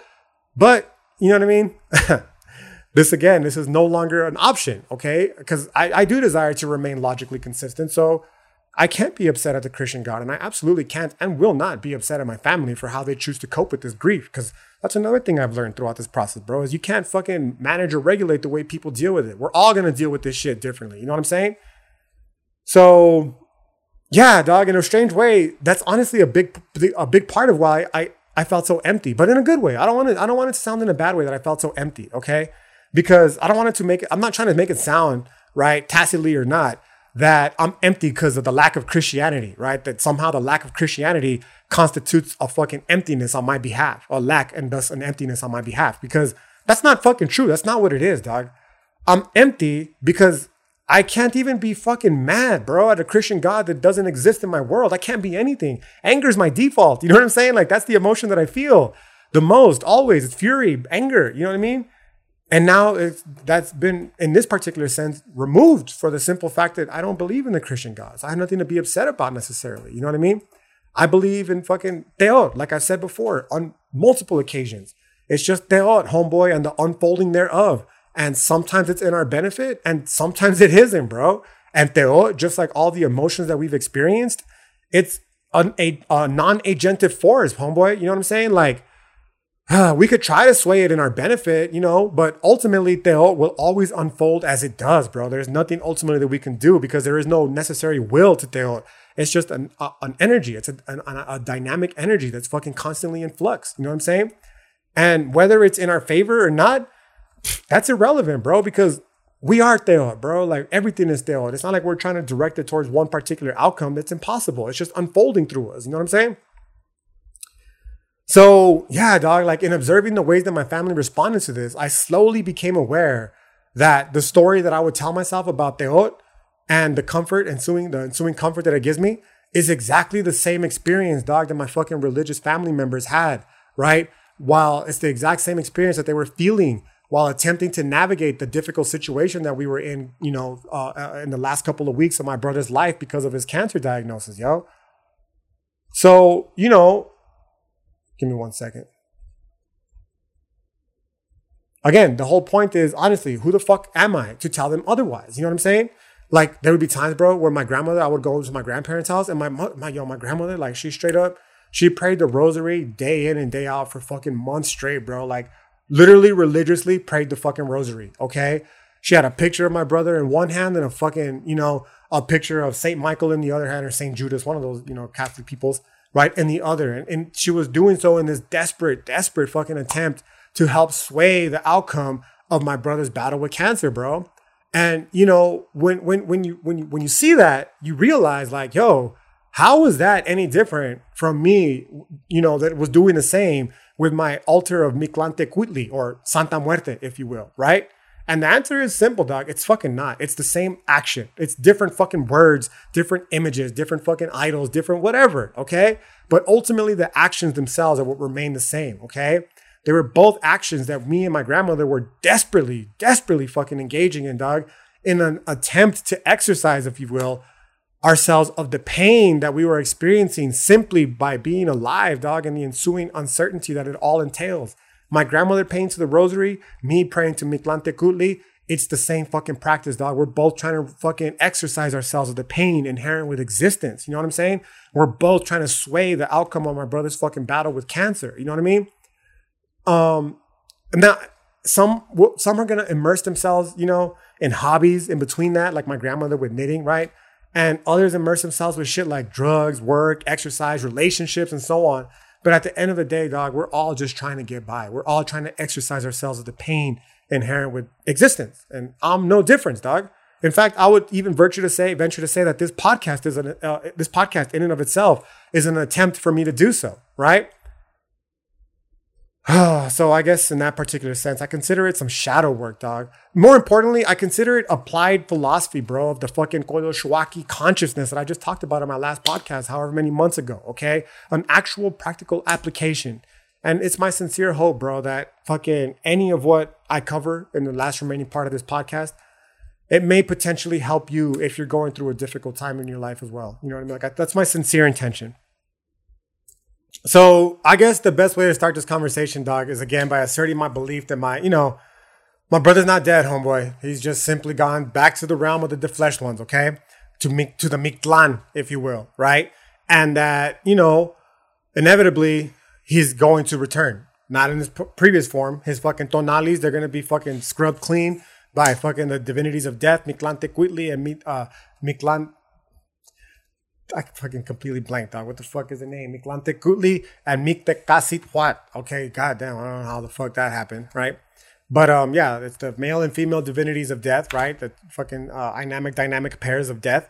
But, you know what I mean? this again, this is no longer an option, okay? Because I, I do desire to remain logically consistent. So I can't be upset at the Christian God, and I absolutely can't and will not be upset at my family for how they choose to cope with this grief. Because that's another thing I've learned throughout this process, bro, is you can't fucking manage or regulate the way people deal with it. We're all gonna deal with this shit differently. You know what I'm saying? So, yeah, dog. In a strange way, that's honestly a big, a big part of why I I felt so empty, but in a good way. I don't want to. I don't want it to sound in a bad way that I felt so empty. Okay, because I don't want it to make. it. I'm not trying to make it sound right, tacitly or not that I'm empty because of the lack of Christianity, right? That somehow the lack of Christianity constitutes a fucking emptiness on my behalf, or lack and thus an emptiness on my behalf. Because that's not fucking true. That's not what it is, dog. I'm empty because I can't even be fucking mad, bro, at a Christian God that doesn't exist in my world. I can't be anything. Anger is my default. You know what I'm saying? Like that's the emotion that I feel the most, always. It's fury, anger. You know what I mean? And now it's, that's been, in this particular sense, removed for the simple fact that I don't believe in the Christian gods. I have nothing to be upset about necessarily. You know what I mean? I believe in fucking Teotl, like I said before, on multiple occasions. It's just Teotl, homeboy, and the unfolding thereof. And sometimes it's in our benefit, and sometimes it isn't, bro. And Teotl, just like all the emotions that we've experienced, it's an, a, a non-agentive force, homeboy. You know what I'm saying? Like, we could try to sway it in our benefit, you know, but ultimately Teotl will always unfold as it does, bro. There's nothing ultimately that we can do because there is no necessary will to Teotl. It's just an, an energy. It's a, an, a dynamic energy that's fucking constantly in flux. You know what I'm saying? And whether it's in our favor or not, that's irrelevant, bro, because we are Teotl, bro. Like everything is Teotl. It's not like we're trying to direct it towards one particular outcome. That's impossible. It's just unfolding through us. You know what I'm saying? So, yeah, dog, like in observing the ways that my family responded to this, I slowly became aware that the story that I would tell myself about Teotl and the comfort, ensuing, the ensuing comfort that it gives me is exactly the same experience, dog, that my fucking religious family members had, right? While it's the exact same experience that they were feeling while attempting to navigate the difficult situation that we were in, you know, uh, uh in the last couple of weeks of my brother's life because of his cancer diagnosis, yo. So, you know, Give me one second. Again, the whole point is honestly, who the fuck am I to tell them otherwise? You know what I'm saying? Like there would be times, bro, where my grandmother, I would go to my grandparents' house, and my my yo, my grandmother, like she straight up, she prayed the rosary day in and day out for fucking months straight, bro. Like literally religiously prayed the fucking rosary. Okay. She had a picture of my brother in one hand and a fucking, you know, a picture of Saint Michael in the other hand or Saint Judas, one of those, you know, Catholic people's right? And the other. And, and she was doing so in this desperate, desperate fucking attempt to help sway the outcome of my brother's battle with cancer, bro. And you know, when when when you when you when you see that, you realize like, yo, how is that any different from me, you know, that was doing the same with my altar of Miklante Mictlantecuhtli or Santa Muerte, if you will, right? And the answer is simple, dog. It's fucking not. It's the same action. It's different fucking words, different images, different fucking idols, different whatever, okay? But ultimately, the actions themselves are what remain the same, okay? They were both actions that me and my grandmother were desperately, desperately fucking engaging in, dog, in an attempt to exercise, if you will, ourselves of the pain that we were experiencing simply by being alive, dog, and the ensuing uncertainty that it all entails. My grandmother praying to the rosary, me praying to Mictlantecuhtli, it's the same fucking practice, dog. We're both trying to fucking exercise ourselves of the pain inherent with existence. You know what I'm saying? We're both trying to sway the outcome of my brother's fucking battle with cancer. You know what I mean? Um, now some some are gonna immerse themselves, you know, in hobbies in between that, like my grandmother with knitting, right? And others immerse themselves with shit like drugs, work, exercise, relationships, and so on. But at the end of the day, dog, we're all just trying to get by. We're all trying to exercise ourselves of the pain inherent with existence. And I'm no difference, dog. In fact, I would even venture to say, venture to say that this podcast is an, uh, this podcast in and of itself is an attempt for me to do so, right? so I guess in that particular sense, I consider it some shadow work, dog. More importantly, I consider it applied philosophy, bro, of the fucking Coyolxauhqui consciousness that I just talked about in my last podcast, however many months ago, okay? An actual practical application. And it's my sincere hope, bro, that fucking any of what I cover in the last remaining part of this podcast, it may potentially help you if you're going through a difficult time in your life as well. You know what I mean? Like that's my sincere intention. So I guess the best way to start this conversation, dog, is again by asserting my belief that my, you know, my brother's not dead, homeboy. He's just simply gone back to the realm of the defleshed ones, okay? To me, to the Mictlan, if you will, right? And that, you know, inevitably he's going to return. Not in his p- previous form. His fucking tonalis, they're gonna be fucking scrubbed clean by fucking the divinities of death, Mictlantecuhtli and uh, Mictlan I fucking completely blanked dog. What the fuck is the name? Mictlantecuhtli and Mictecacihuatl. Okay, goddamn, I don't know how the fuck that happened, right? But um, yeah, it's the male and female divinities of death, right? The fucking uh, dynamic, dynamic pairs of death.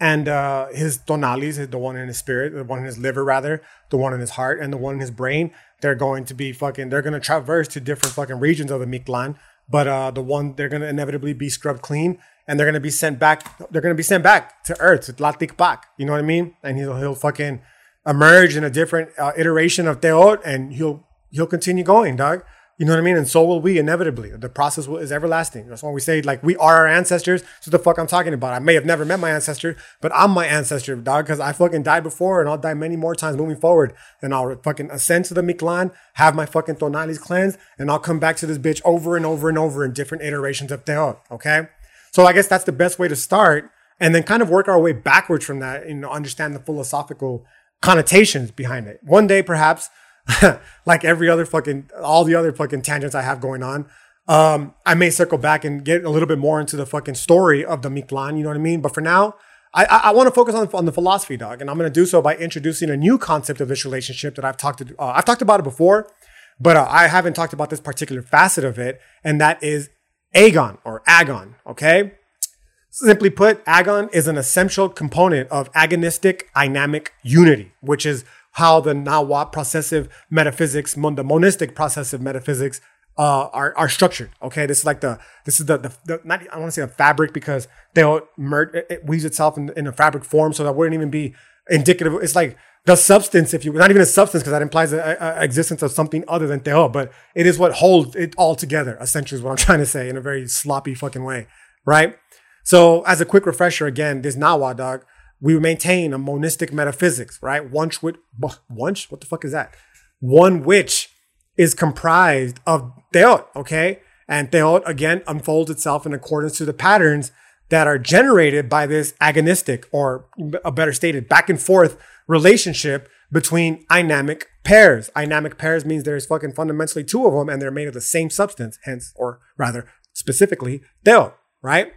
And uh, his tonalis, the one in his spirit, the one in his liver, rather, the one in his heart, and the one in his brain, they're going to be fucking, they're going to traverse to different fucking regions of the Mictlan. But uh, the one, they're going to inevitably be scrubbed clean and they're gonna be sent back. They're gonna be sent back to Earth, to Tlalticpac. You know what I mean? And he'll he'll fucking emerge in a different uh, iteration of Teotl, and he'll he'll continue going, dog. You know what I mean? And so will we inevitably. The process is everlasting. That's why we say like we are our ancestors. So the fuck I'm talking about. I may have never met my ancestor, but I'm my ancestor, dog, because I fucking died before and I'll die many more times moving forward. And I'll fucking ascend to the Mictlan, have my fucking Tonalis cleansed, and I'll come back to this bitch over and over and over in different iterations of Teotl. Okay? So I guess that's the best way to start and then kind of work our way backwards from that and understand the philosophical connotations behind it. One day, perhaps, like every other fucking, all the other fucking tangents I have going on, um, I may circle back and get a little bit more into the fucking story of the Mictlan, you know what I mean? But for now, I, I, I want to focus on, on the philosophy, dog. And I'm going to do so by introducing a new concept of this relationship that I've talked to, uh, I've talked about it before, but uh, I haven't talked about this particular facet of it. And that is agon or agon, okay? Simply put, agon is an essential component of agonistic dynamic unity, which is how the Nawa processive metaphysics, the monistic processive metaphysics uh, are, are structured. Okay, this is like the this is the the, the not I want to say a fabric because they'll mer- it weaves itself in, in a fabric form, so that wouldn't even be indicative. It's like the substance, if you not even a substance, because that implies the existence of something other than teo, but it is what holds it all together. Essentially, is what I'm trying to say in a very sloppy fucking way, right? So, as a quick refresher, again, this Nawa dog, we maintain a monistic metaphysics, right? Once with once, what the fuck is that? One which is comprised of teotl, okay? And teotl again unfolds itself in accordance to the patterns that are generated by this agonistic, or a better stated, back and forth relationship between dynamic pairs. Dynamic pairs means there's fucking fundamentally two of them and they're made of the same substance, hence, or rather specifically, Teotl, right?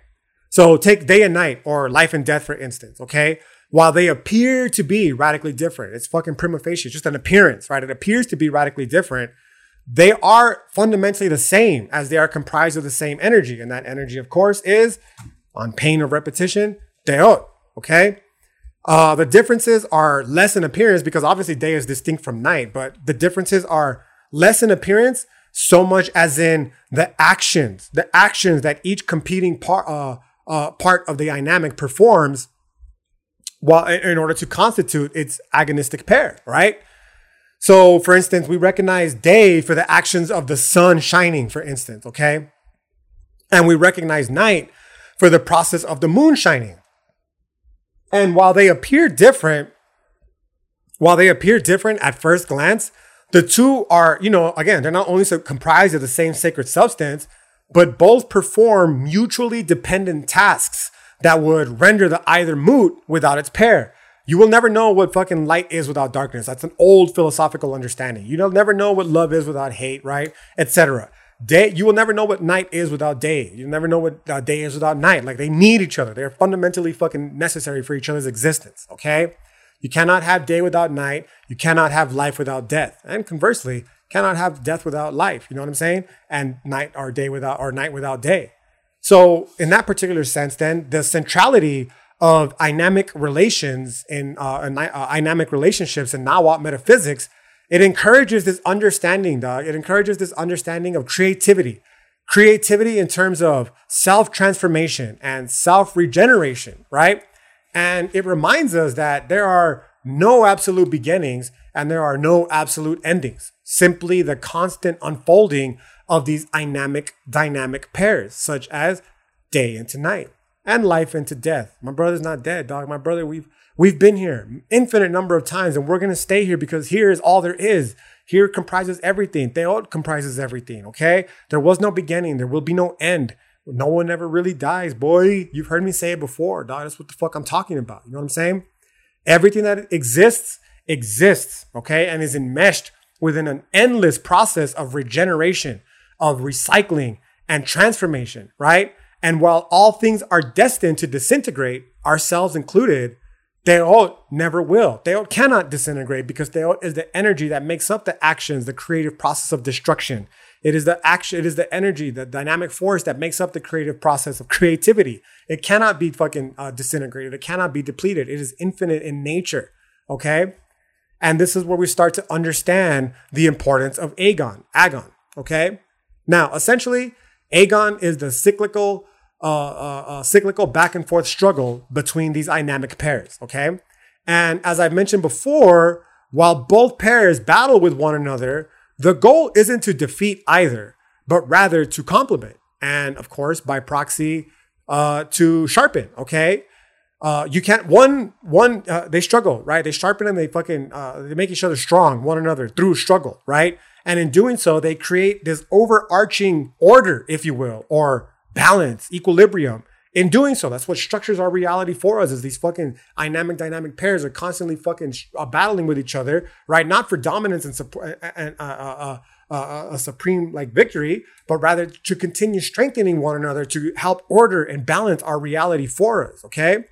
So take day and night or life and death, for instance, okay? While they appear to be radically different, it's fucking prima facie, it's just an appearance, right? It appears to be radically different. They are fundamentally the same as they are comprised of the same energy. And that energy, of course, is on pain of repetition, Teotl, okay? Uh, the differences are less in appearance because obviously day is distinct from night, but the differences are less in appearance so much as in the actions, the actions that each competing part, uh, uh, part of the dynamic performs while in order to constitute its agonistic pair, right? So, for instance, we recognize day for the actions of the sun shining, for instance, okay? And we recognize night for the process of the moon shining. And while they appear different, while they appear different at first glance, the two are, you know, again, they're not only so comprised of the same sacred substance, but both perform mutually dependent tasks that would render the either moot without its pair. You will never know what fucking light is without darkness. That's an old philosophical understanding. You'll never know what love is without hate, right? Etc. day you will never know what night is without day you'll never know what uh, day is without night like they need each other they're fundamentally fucking necessary for each other's existence okay you cannot have day without night you cannot have life without death and conversely cannot have death without life you know what i'm saying and night or day without or night without day so in that particular sense then the centrality of dynamic relations in uh, uh, dynamic relationships in Nawat metaphysics it encourages this understanding, dog. It encourages this understanding of creativity. Creativity in terms of self transformation and self regeneration, right? And it reminds us that there are no absolute beginnings and there are no absolute endings. Simply the constant unfolding of these dynamic, dynamic pairs, such as day into night and life into death. My brother's not dead, dog. My brother, we've We've been here infinite number of times and we're to stay here because here is all there is. Here comprises everything. Teotl comprises everything. Okay. There was no beginning. There will be no end. No one ever really dies, boy. You've heard me say it before, dog. That's what the fuck I'm talking about. You know what I'm saying? Everything that exists exists, okay, and is enmeshed within an endless process of regeneration, of recycling, and transformation, right? And while all things are destined to disintegrate, ourselves included, Teotl never will. Teotl cannot disintegrate because Teotl is the energy that makes up the actions, the creative process of destruction. It is the action, it is the energy, the dynamic force that makes up the creative process of creativity. It cannot be fucking uh, disintegrated. It cannot be depleted. It is infinite in nature. Okay. And this is where we start to understand the importance of Agon. Agon. Okay. Now, essentially, Agon is the cyclical uh, uh, uh, cyclical back and forth struggle between these dynamic pairs. Okay. And as I've mentioned before, while both pairs battle with one another, the goal isn't to defeat either, but rather to complement. And of course, by proxy, uh, to sharpen. Okay. Uh, you can't one one uh, they struggle right they sharpen and they fucking uh, they make each other strong one another through struggle right and in doing so they create this overarching order if you will or balance, equilibrium. In doing so, that's what structures our reality for us. Is these fucking dynamic, dynamic pairs are constantly fucking uh, battling with each other, right? Not for dominance and support and uh, uh, uh, a supreme like victory, but rather to continue strengthening one another to help order and balance our reality for us. Okay.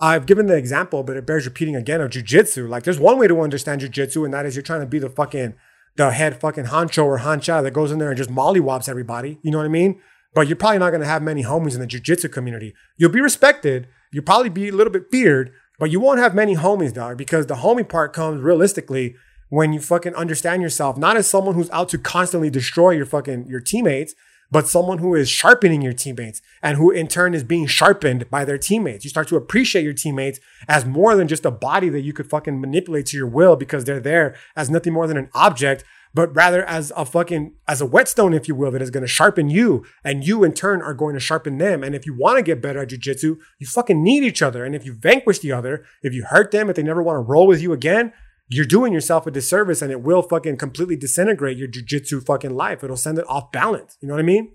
I've given the example, but it bears repeating again of jujitsu. Like, there's one way to understand jujitsu, and that is you're trying to be the fucking the head fucking honcho or hancha that goes in there and just mollywops everybody. You know what I mean? but you're probably not going to have many homies in the jiu-jitsu community. You'll be respected. You'll probably be a little bit feared, but you won't have many homies, dog, because the homie part comes realistically when you fucking understand yourself, not as someone who's out to constantly destroy your fucking your teammates, but someone who is sharpening your teammates and who in turn is being sharpened by their teammates. You start to appreciate your teammates as more than just a body that you could fucking manipulate to your will because they're there as nothing more than an object but rather as a fucking as a whetstone, if you will, that is going to sharpen you, and you in turn are going to sharpen them. And if you want to get better at jujitsu, you fucking need each other. And if you vanquish the other, if you hurt them, if they never want to roll with you again, you're doing yourself a disservice, and it will fucking completely disintegrate your jujitsu fucking life. It'll send it off balance. You know what I mean?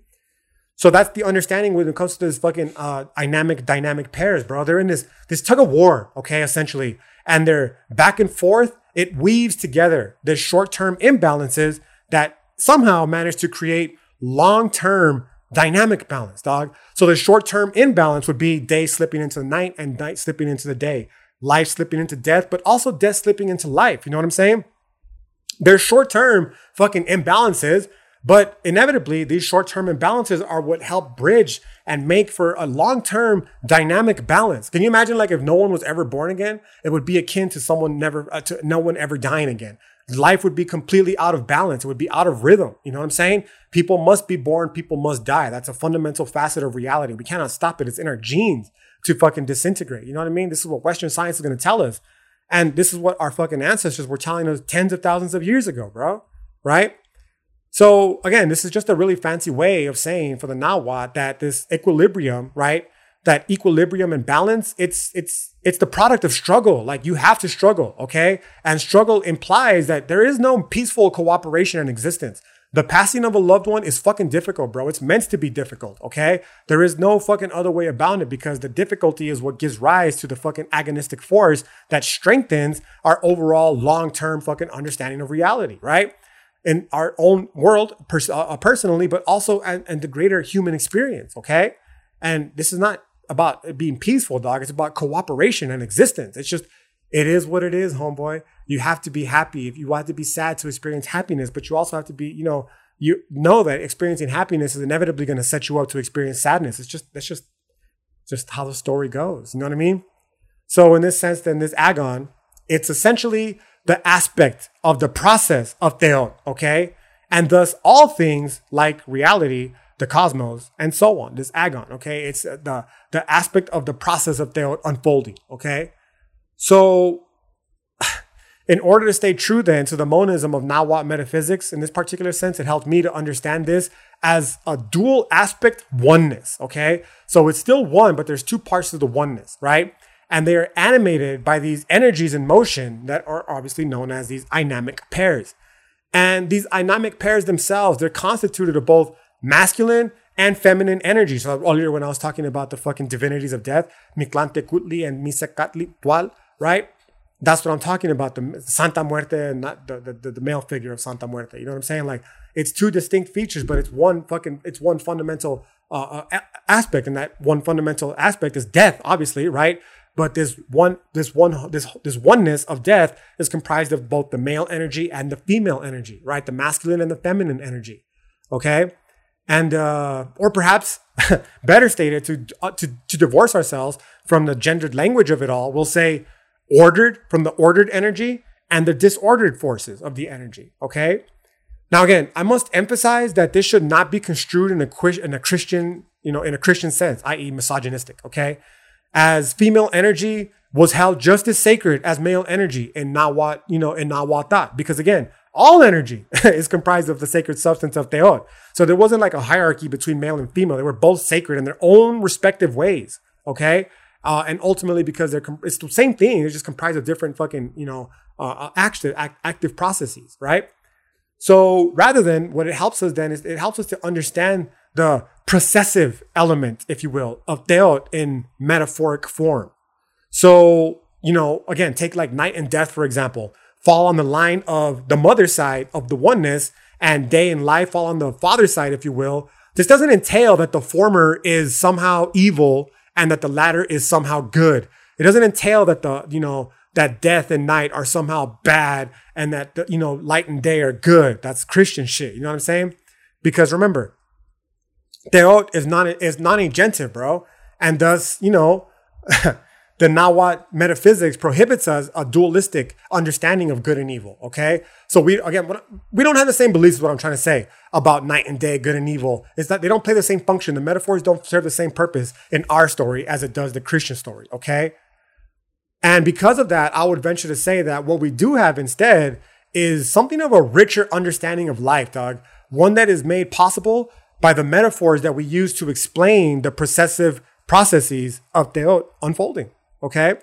So that's the understanding when it comes to this fucking uh, dynamic, dynamic pairs, bro. They're in this this tug of war, okay, essentially, and they're back and forth it weaves together the short term imbalances that somehow manage to create long term dynamic balance, dog. So the short term imbalance would be day slipping into the night and night slipping into the day, life slipping into death, but also death slipping into life. You know what I'm saying? There's short term fucking imbalances but inevitably, these short term imbalances are what help bridge and make for a long term dynamic balance. Can you imagine, like, if no one was ever born again, it would be akin to someone never, uh, to no one ever dying again. Life would be completely out of balance. It would be out of rhythm. You know what I'm saying? People must be born, people must die. That's a fundamental facet of reality. We cannot stop it. It's in our genes to fucking disintegrate. You know what I mean? This is what Western science is going to tell us. And this is what our fucking ancestors were telling us tens of thousands of years ago, bro. Right? So again, this is just a really fancy way of saying for the Nawat that this equilibrium, right? That equilibrium and balance, it's it's it's the product of struggle. Like you have to struggle, okay? And struggle implies that there is no peaceful cooperation in existence. The passing of a loved one is fucking difficult, bro. It's meant to be difficult, okay? There is no fucking other way about it because the difficulty is what gives rise to the fucking agonistic force that strengthens our overall long-term fucking understanding of reality, right? in our own world pers- uh, personally, but also and the greater human experience. Okay. And this is not about being peaceful, dog. It's about cooperation and existence. It's just, it is what it is, homeboy. You have to be happy. If you want to be sad to experience happiness, but you also have to be, you know, you know that experiencing happiness is inevitably going to set you up to experience sadness. It's just, that's just, just how the story goes. You know what I mean? So in this sense, then this agon, it's essentially the aspect of the process of Teotl, okay? And thus all things like reality, the cosmos, and so on. This agon, okay? It's the the aspect of the process of Teotl unfolding, okay? So in order to stay true then to the monism of Nawat metaphysics, in this particular sense, it helped me to understand this as a dual aspect oneness, okay? So it's still one, but there's two parts to the oneness, right? and they are animated by these energies in motion that are obviously known as these inamic pairs. And these inamic pairs themselves, they're constituted of both masculine and feminine energy. So earlier when I was talking about the fucking divinities of death, Mictlantecuhtli and Misacatli right? That's what I'm talking about. The Santa Muerte, and not the, the, the male figure of Santa Muerte. You know what I'm saying? Like it's two distinct features, but it's one fucking, it's one fundamental uh, uh aspect. And that one fundamental aspect is death, obviously, right? but this one this one this this oneness of death is comprised of both the male energy and the female energy right the masculine and the feminine energy okay and uh, or perhaps better stated to, uh, to to divorce ourselves from the gendered language of it all we'll say ordered from the ordered energy and the disordered forces of the energy okay now again i must emphasize that this should not be construed in a in a christian you know in a christian sense i.e misogynistic okay as female energy was held just as sacred as male energy in Nawat, you know, in Nawatat. Because again, all energy is comprised of the sacred substance of Teotl. So there wasn't like a hierarchy between male and female. They were both sacred in their own respective ways. Okay. Uh, and ultimately, because they're com- it's the same thing, they're just comprised of different fucking you know uh, uh active act- active processes, right? So rather than what it helps us then is it helps us to understand the processive element, if you will, of Teotl in metaphoric form. So, you know, again, take like night and death, for example, fall on the line of the mother side of the oneness, and day and life fall on the father side, if you will. This doesn't entail that the former is somehow evil and that the latter is somehow good. It doesn't entail that the, you know, that death and night are somehow bad and that, you know, light and day are good. That's Christian shit. You know what I'm saying? Because remember, Teotl is non is non-agentive, bro, and thus you know the Nawat metaphysics prohibits us a dualistic understanding of good and evil. Okay, so we again we don't have the same beliefs. Is what I'm trying to say about night and day, good and evil is that they don't play the same function. The metaphors don't serve the same purpose in our story as it does the Christian story. Okay, and because of that, I would venture to say that what we do have instead is something of a richer understanding of life, dog. One that is made possible by the metaphors that we use to explain the processive processes of Teotl unfolding. Okay.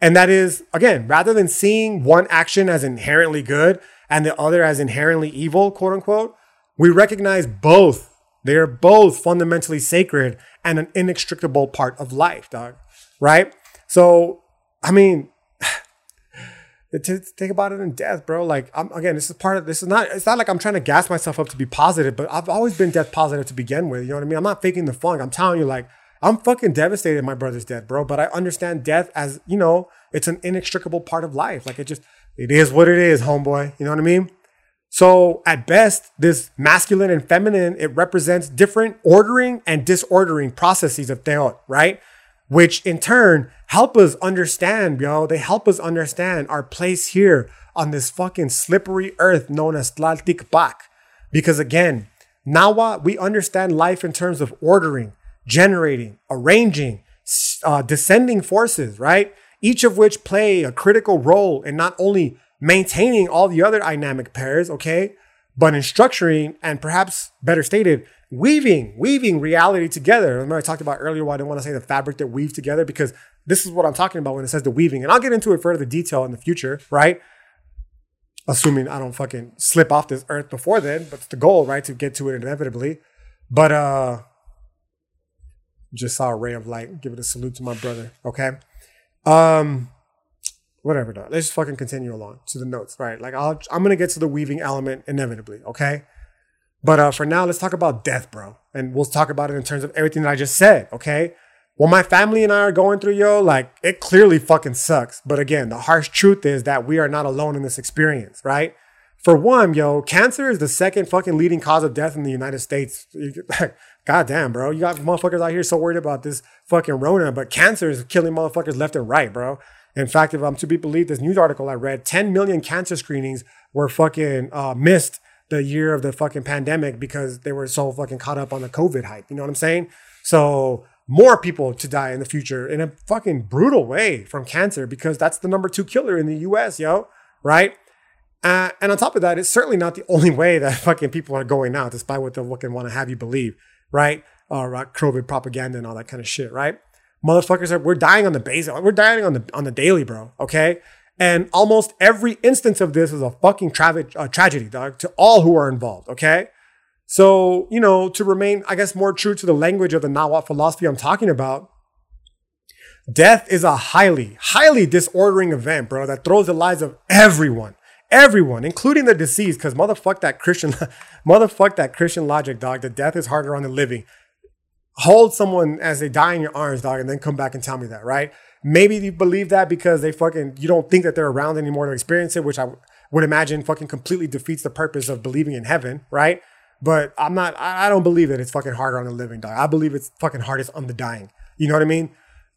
And that is, again, rather than seeing one action as inherently good and the other as inherently evil, quote unquote, we recognize both. They are both fundamentally sacred and an inextricable part of life, dog. Right? So, I mean, to think about it in death, bro. Like, I'm, again, this is part of this is not. It's not like I'm trying to gas myself up to be positive, but I've always been death positive to begin with. You know what I mean? I'm not faking the funk. I'm telling you, like, I'm fucking devastated. My brother's dead, bro. But I understand death as you know, it's an inextricable part of life. Like, it just, it is what it is, homeboy. You know what I mean? So at best, this masculine and feminine, it represents different ordering and disordering processes of Teotl, right? which in turn help us understand, yo. They help us understand our place here on this fucking slippery earth known as Tlalticpac. Because again, what we understand life in terms of ordering, generating, arranging, uh, descending forces, right? Each of which play a critical role in not only maintaining all the other dynamic pairs, okay, but in structuring and perhaps better stated, weaving, weaving reality together. Remember I talked about earlier why I didn't want to say the fabric that weaves together because this is what I'm talking about when it says the weaving. And I'll get into it further the detail in the future, right? Assuming I don't fucking slip off this earth before then, but it's the goal, right? To get to it inevitably. But uh just saw a ray of light. Give it a salute to my brother. Okay. Um whatever. Dog. Let's just fucking continue along to the notes, right? Like I'll, I'm gonna get to the weaving element inevitably, okay? But uh, for now, let's talk about death, bro, and we'll talk about it in terms of everything that I just said, okay? What my family and I are going through, yo, like it clearly fucking sucks. But again, the harsh truth is that we are not alone in this experience, right? For one, yo, cancer is the second fucking leading cause of death in the United States. God damn, bro. You got motherfuckers out here so worried about this fucking Rona, but cancer is killing motherfuckers left and right, bro. In fact, if I'm to be believed, this news article I read, 10 million cancer screenings were fucking uh, missed the year of the fucking pandemic because they were so fucking caught up on the COVID hype. You know what I'm saying? So more people to die in the future in a fucking brutal way from cancer because that's the number two killer in the US, yo, right? Uh, and on top of that, it's certainly not the only way that fucking people are going out, despite what they fucking want to have you believe, right? Uh, COVID propaganda and all that kind of shit, right? Motherfuckers are we're dying on the base, we're dying on the on the daily, bro. Okay, and almost every instance of this is a fucking tra- uh, tragedy, dog, to all who are involved. Okay, so, you know, to remain, I guess, more true to the language of the Nahuatl philosophy I'm talking about, death is a highly, highly disordering event, bro, that throws the lives of everyone, everyone, including the deceased, because motherfuck that Christian, motherfuck that Christian logic, dog, that death is harder on the living. Hold someone as they die in your arms, dog, and then come back and tell me that, right? Maybe you believe that because they fucking, you don't think that they're around anymore to experience it, which I would imagine fucking completely defeats the purpose of believing in heaven, right? But I'm not, I don't believe that it's fucking harder on the living, dog. I believe it's fucking hardest on the dying. You know what I mean?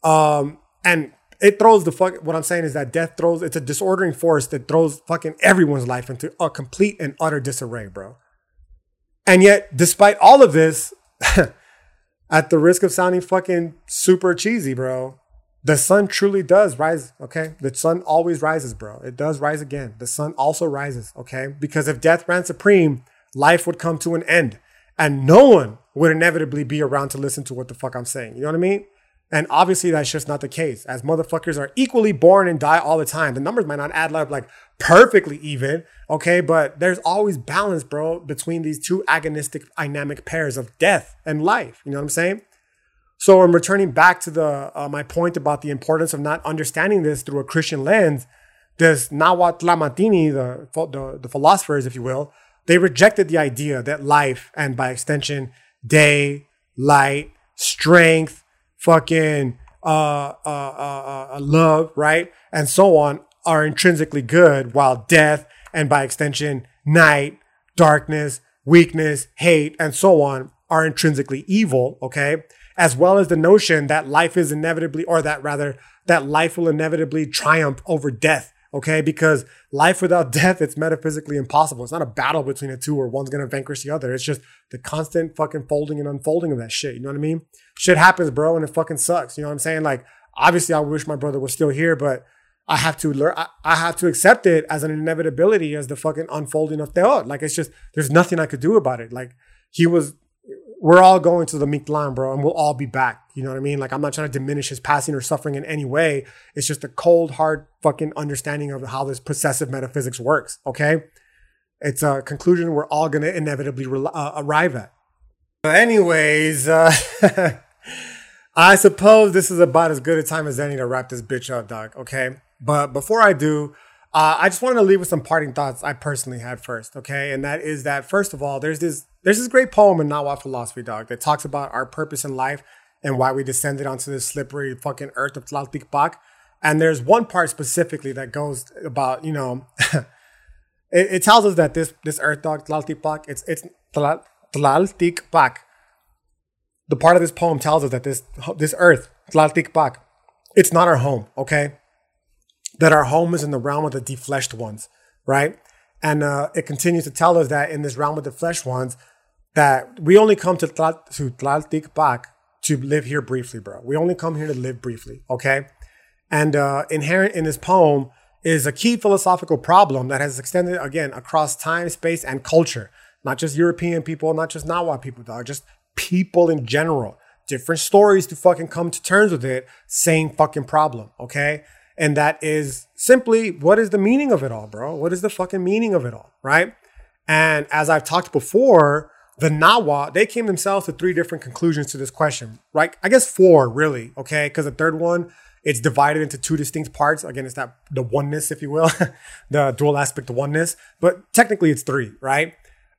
Um, and it throws the fuck, what I'm saying is that death throws, it's a disordering force that throws fucking everyone's life into a complete and utter disarray, bro. And yet, despite all of this, at the risk of sounding fucking super cheesy, bro, the sun truly does rise, okay? The sun always rises, bro. It does rise again. The sun also rises, okay? Because if death ran supreme, life would come to an end and no one would inevitably be around to listen to what the fuck I'm saying. You know what I mean? And obviously that's just not the case, as motherfuckers are equally born and die all the time. The numbers might not add up like perfectly even, okay? But there's always balance, bro, between these two agonistic dynamic pairs of death and life. You know what I'm saying? So I'm returning back to the uh, my point about the importance of not understanding this through a Christian lens. This Nahuatlamatini, the, the, the philosophers, if you will, they rejected the idea that life and by extension, day, light, strength, fucking uh, uh, uh, uh, love, right? And so on are intrinsically good, while death and by extension, night, darkness, weakness, hate, and so on are intrinsically evil, okay? As well as the notion that life is inevitably, or that rather, that life will inevitably triumph over death Okay, because life without death, it's metaphysically impossible. It's not a battle between the two where one's gonna vanquish the other. It's just the constant fucking folding and unfolding of that shit. You know what I mean? Shit happens, bro, and it fucking sucks. You know what I'm saying? Like, obviously, I wish my brother was still here, but I have to learn. I, I have to accept it as an inevitability, as the fucking unfolding of Teotl. Like, it's just there's nothing I could do about it. Like, he was we're all going to the Mictlan, bro, and we'll all be back. You know what I mean? Like, I'm not trying to diminish his passing or suffering in any way. It's just a cold, hard fucking understanding of how this possessive metaphysics works, okay? It's a conclusion we're all going to inevitably re- uh, arrive at. But anyways, uh, I suppose this is about as good a time as any to wrap this bitch up, dog, okay? But before I do, uh, I just wanted to leave with some parting thoughts I personally had first, okay? And that is that, first of all, there's this there's this great poem in Nahuatl philosophy, dog, that talks about our purpose in life and why we descended onto this slippery fucking earth of Tlalticpac. And there's one part specifically that goes about, you know, it, it, tells us that this this earth dog, Tlalticpac, it's it's Tlalticpac. The part of this poem tells us that this this earth, Tlalticpac, it's not our home, okay? That our home is in the realm of the defleshed ones, right? And uh, it continues to tell us that in this realm of the flesh ones, that we only come to Tlal- to to live here briefly, bro. We only come here to live briefly, okay? And uh, inherent in this poem is a key philosophical problem that has extended again across time, space, and culture. Not just European people, not just Nawa people, dog, just people in general. Different stories to fucking come to terms with it. Same fucking problem, okay? And that is simply what is the meaning of it all, bro? What is the fucking meaning of it all, right? And as I've talked before, the Nawa, they came themselves to three different conclusions to this question, right? I guess four, really, okay? Because the third one it's divided into two distinct parts. Again, it's that the oneness, if you will, the dual aspect of oneness. But technically, it's three, right?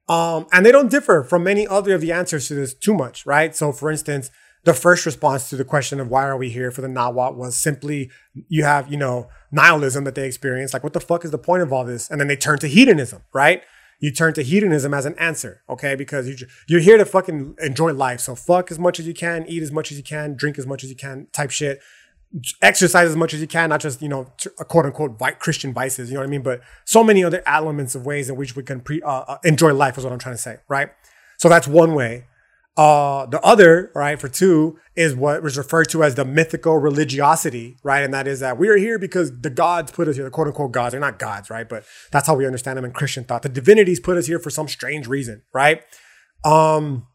Um, and they don't differ from many other of the answers to this too much, right? So, for instance, the first response to the question of why are we here for the Nawat was simply you have, you know, nihilism that they experience. Like, what the fuck is the point of all this? And then they turn to hedonism, right? You turn to hedonism as an answer, okay? Because you, you're here to fucking enjoy life. So fuck as much as you can, eat as much as you can, drink as much as you can, type shit exercise as much as you can, not just, you know, quote unquote Christian vices, you know what I mean? But so many other elements of ways in which we can pre, uh, uh, enjoy life is what I'm trying to say, right? So that's one way. Uh, the other, right, for two is what was referred to as the mythical religiosity, right? And that is that we are here because the gods put us here, the quote unquote gods. They're not gods, right? But that's how we understand them in Christian thought. The divinities put us here for some strange reason, right? Um,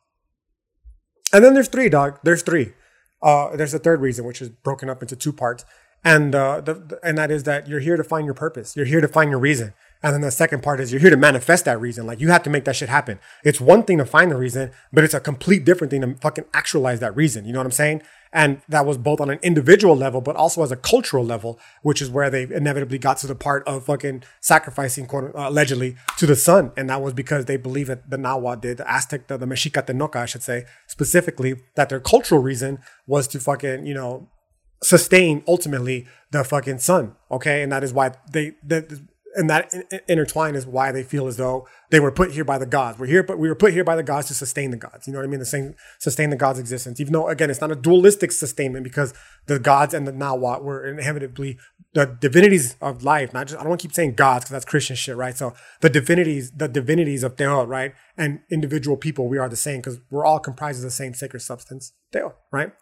and then there's three, dog. There's three. Uh, there's a third reason, which is broken up into two parts, and uh, the, the, and that is that you're here to find your purpose. You're here to find your reason. And then the second part is you're here to manifest that reason. Like you have to make that shit happen. It's one thing to find the reason, but it's a complete different thing to fucking actualize that reason. You know what I'm saying? And that was both on an individual level, but also as a cultural level, which is where they inevitably got to the part of fucking sacrificing, quote, uh, allegedly, to the sun. And that was because they believe that the Nahuatl did, the Aztec, the, the Mexica Tenochca, I should say, specifically, that their cultural reason was to fucking, you know, sustain ultimately the fucking sun. Okay. And that is why they, the, and that intertwine is why they feel as though they were put here by the gods. We're here, but we were put here by the gods to sustain the gods. You know what I mean? The same sustain the gods' existence. Even though again, it's not a dualistic sustainment because the gods and the Nawat were inevitably the divinities of life. Not just I don't want to keep saying gods because that's Christian shit, right? So the divinities, the divinities of Teo, right, and individual people, we are the same because we're all comprised of the same sacred substance, Teo, right?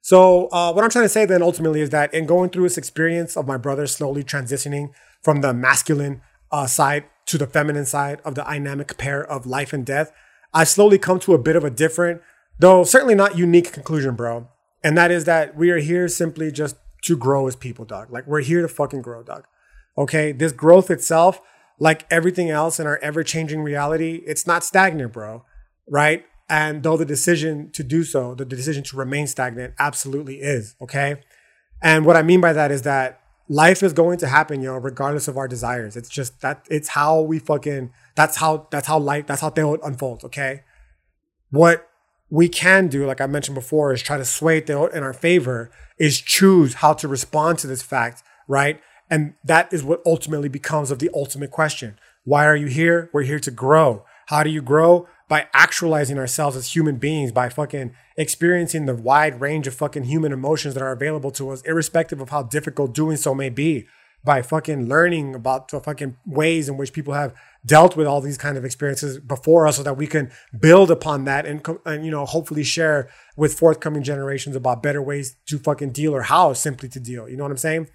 So uh, what I'm trying to say then ultimately is that in going through this experience of my brother slowly transitioning from the masculine uh, side to the feminine side of the dynamic pair of life and death, I slowly come to a bit of a different, though certainly not unique conclusion, bro. And that is that we are here simply just to grow as people, dog. Like we're here to fucking grow, dog. Okay. This growth itself, like everything else in our ever changing reality, it's not stagnant, bro. Right. And though the decision to do so, the decision to remain stagnant absolutely is. Okay. And what I mean by that is that life is going to happen, yo, regardless of our desires. It's just that it's how we fucking that's how that's how life that's how they unfolds, okay? What we can do, like I mentioned before, is try to sway it in our favor, is choose how to respond to this fact, right? And that is what ultimately becomes of the ultimate question. Why are you here? We're here to grow. How do you grow? By actualizing ourselves as human beings, by fucking experiencing the wide range of fucking human emotions that are available to us, irrespective of how difficult doing so may be, by fucking learning about the fucking ways in which people have dealt with all these kind of experiences before us so that we can build upon that and, and you know hopefully share with forthcoming generations about better ways to fucking deal or how simply to deal. You know what i'm saying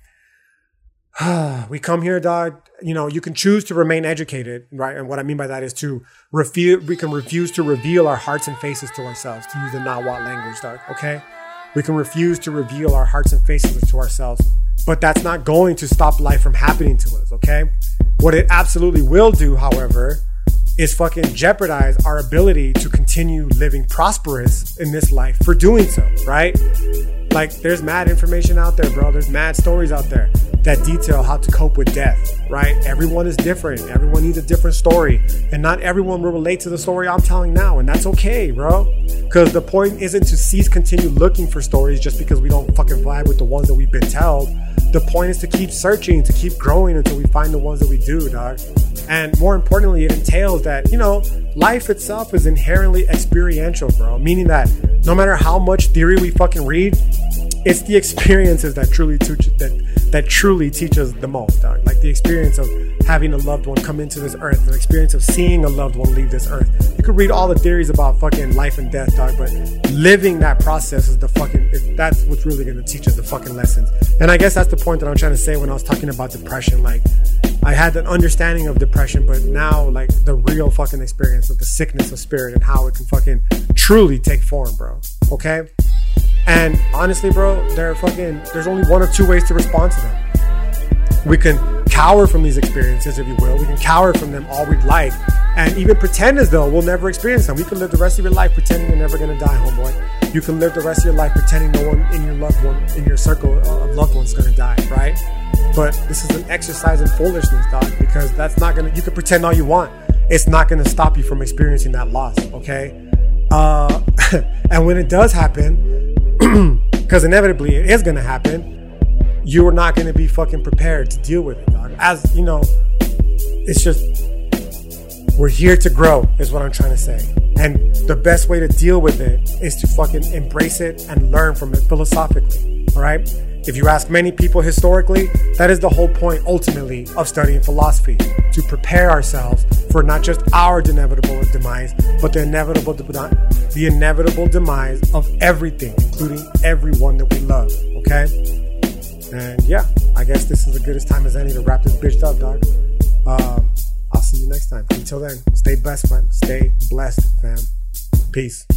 we come here, dog. You know, you can choose to remain educated, right? And what I mean by that is to refuse. We can refuse to reveal our hearts and faces to ourselves, to use the Nahuatl language, dog. Okay, we can refuse to reveal our hearts and faces to ourselves, but that's not going to stop life from happening to us. Okay, what it absolutely will do, however, is fucking jeopardize our ability to continue living prosperous in this life for doing so, right? Like, there's mad information out there, bro. There's mad stories out there that detail how to cope with death, right? Everyone is different. Everyone needs a different story. And not everyone will relate to the story I'm telling now. And that's okay, bro. Because the point isn't to cease continue looking for stories just because we don't fucking vibe with the ones that we've been told. The point is to keep searching, to keep growing until we find the ones that we do, dog. And more importantly, it entails that, you know, life itself is inherently experiential, bro. Meaning that no matter how much theory we fucking read, it's the experiences that truly teach that that truly teach us the most, dog. Like the experience of having a loved one come into this earth, the experience of seeing a loved one leave this earth. You could read all the theories about fucking life and death, dog, but living that process is the fucking that's what's really gonna teach us the fucking lessons. And I guess that's the point that I'm trying to say when I was talking about depression. Like I had an understanding of depression, but now like the real fucking experience of the sickness of spirit and how it can fucking truly take form, bro. Okay? And honestly, bro, there fucking there's only one or two ways to respond to them. We can cower from these experiences, if you will. We can cower from them all we'd like, and even pretend as though we'll never experience them. We can live the rest of your life pretending you're never gonna die, homeboy you can live the rest of your life pretending no one in your loved one in your circle of loved ones is gonna die, right? But this is an exercise in foolishness, dog, because that's not gonna. You can pretend all you want. It's not gonna stop you from experiencing that loss. Okay. Uh, and when it does happen, because inevitably it is gonna happen, you are not gonna be fucking prepared to deal with it, dog. As you know, it's just we're here to grow, is what I'm trying to say. And the best way to deal with it is to fucking embrace it and learn from it philosophically. All right. If you ask many people historically, that is the whole point ultimately of studying philosophy to prepare ourselves for not just our inevitable demise, but the inevitable the inevitable demise of everything, including everyone that we love. Okay? And yeah, I guess this is the goodest time as any to wrap this bitch up, dog. Uh, I'll see you next time. Until then, stay blessed, man. Stay blessed, fam. Peace.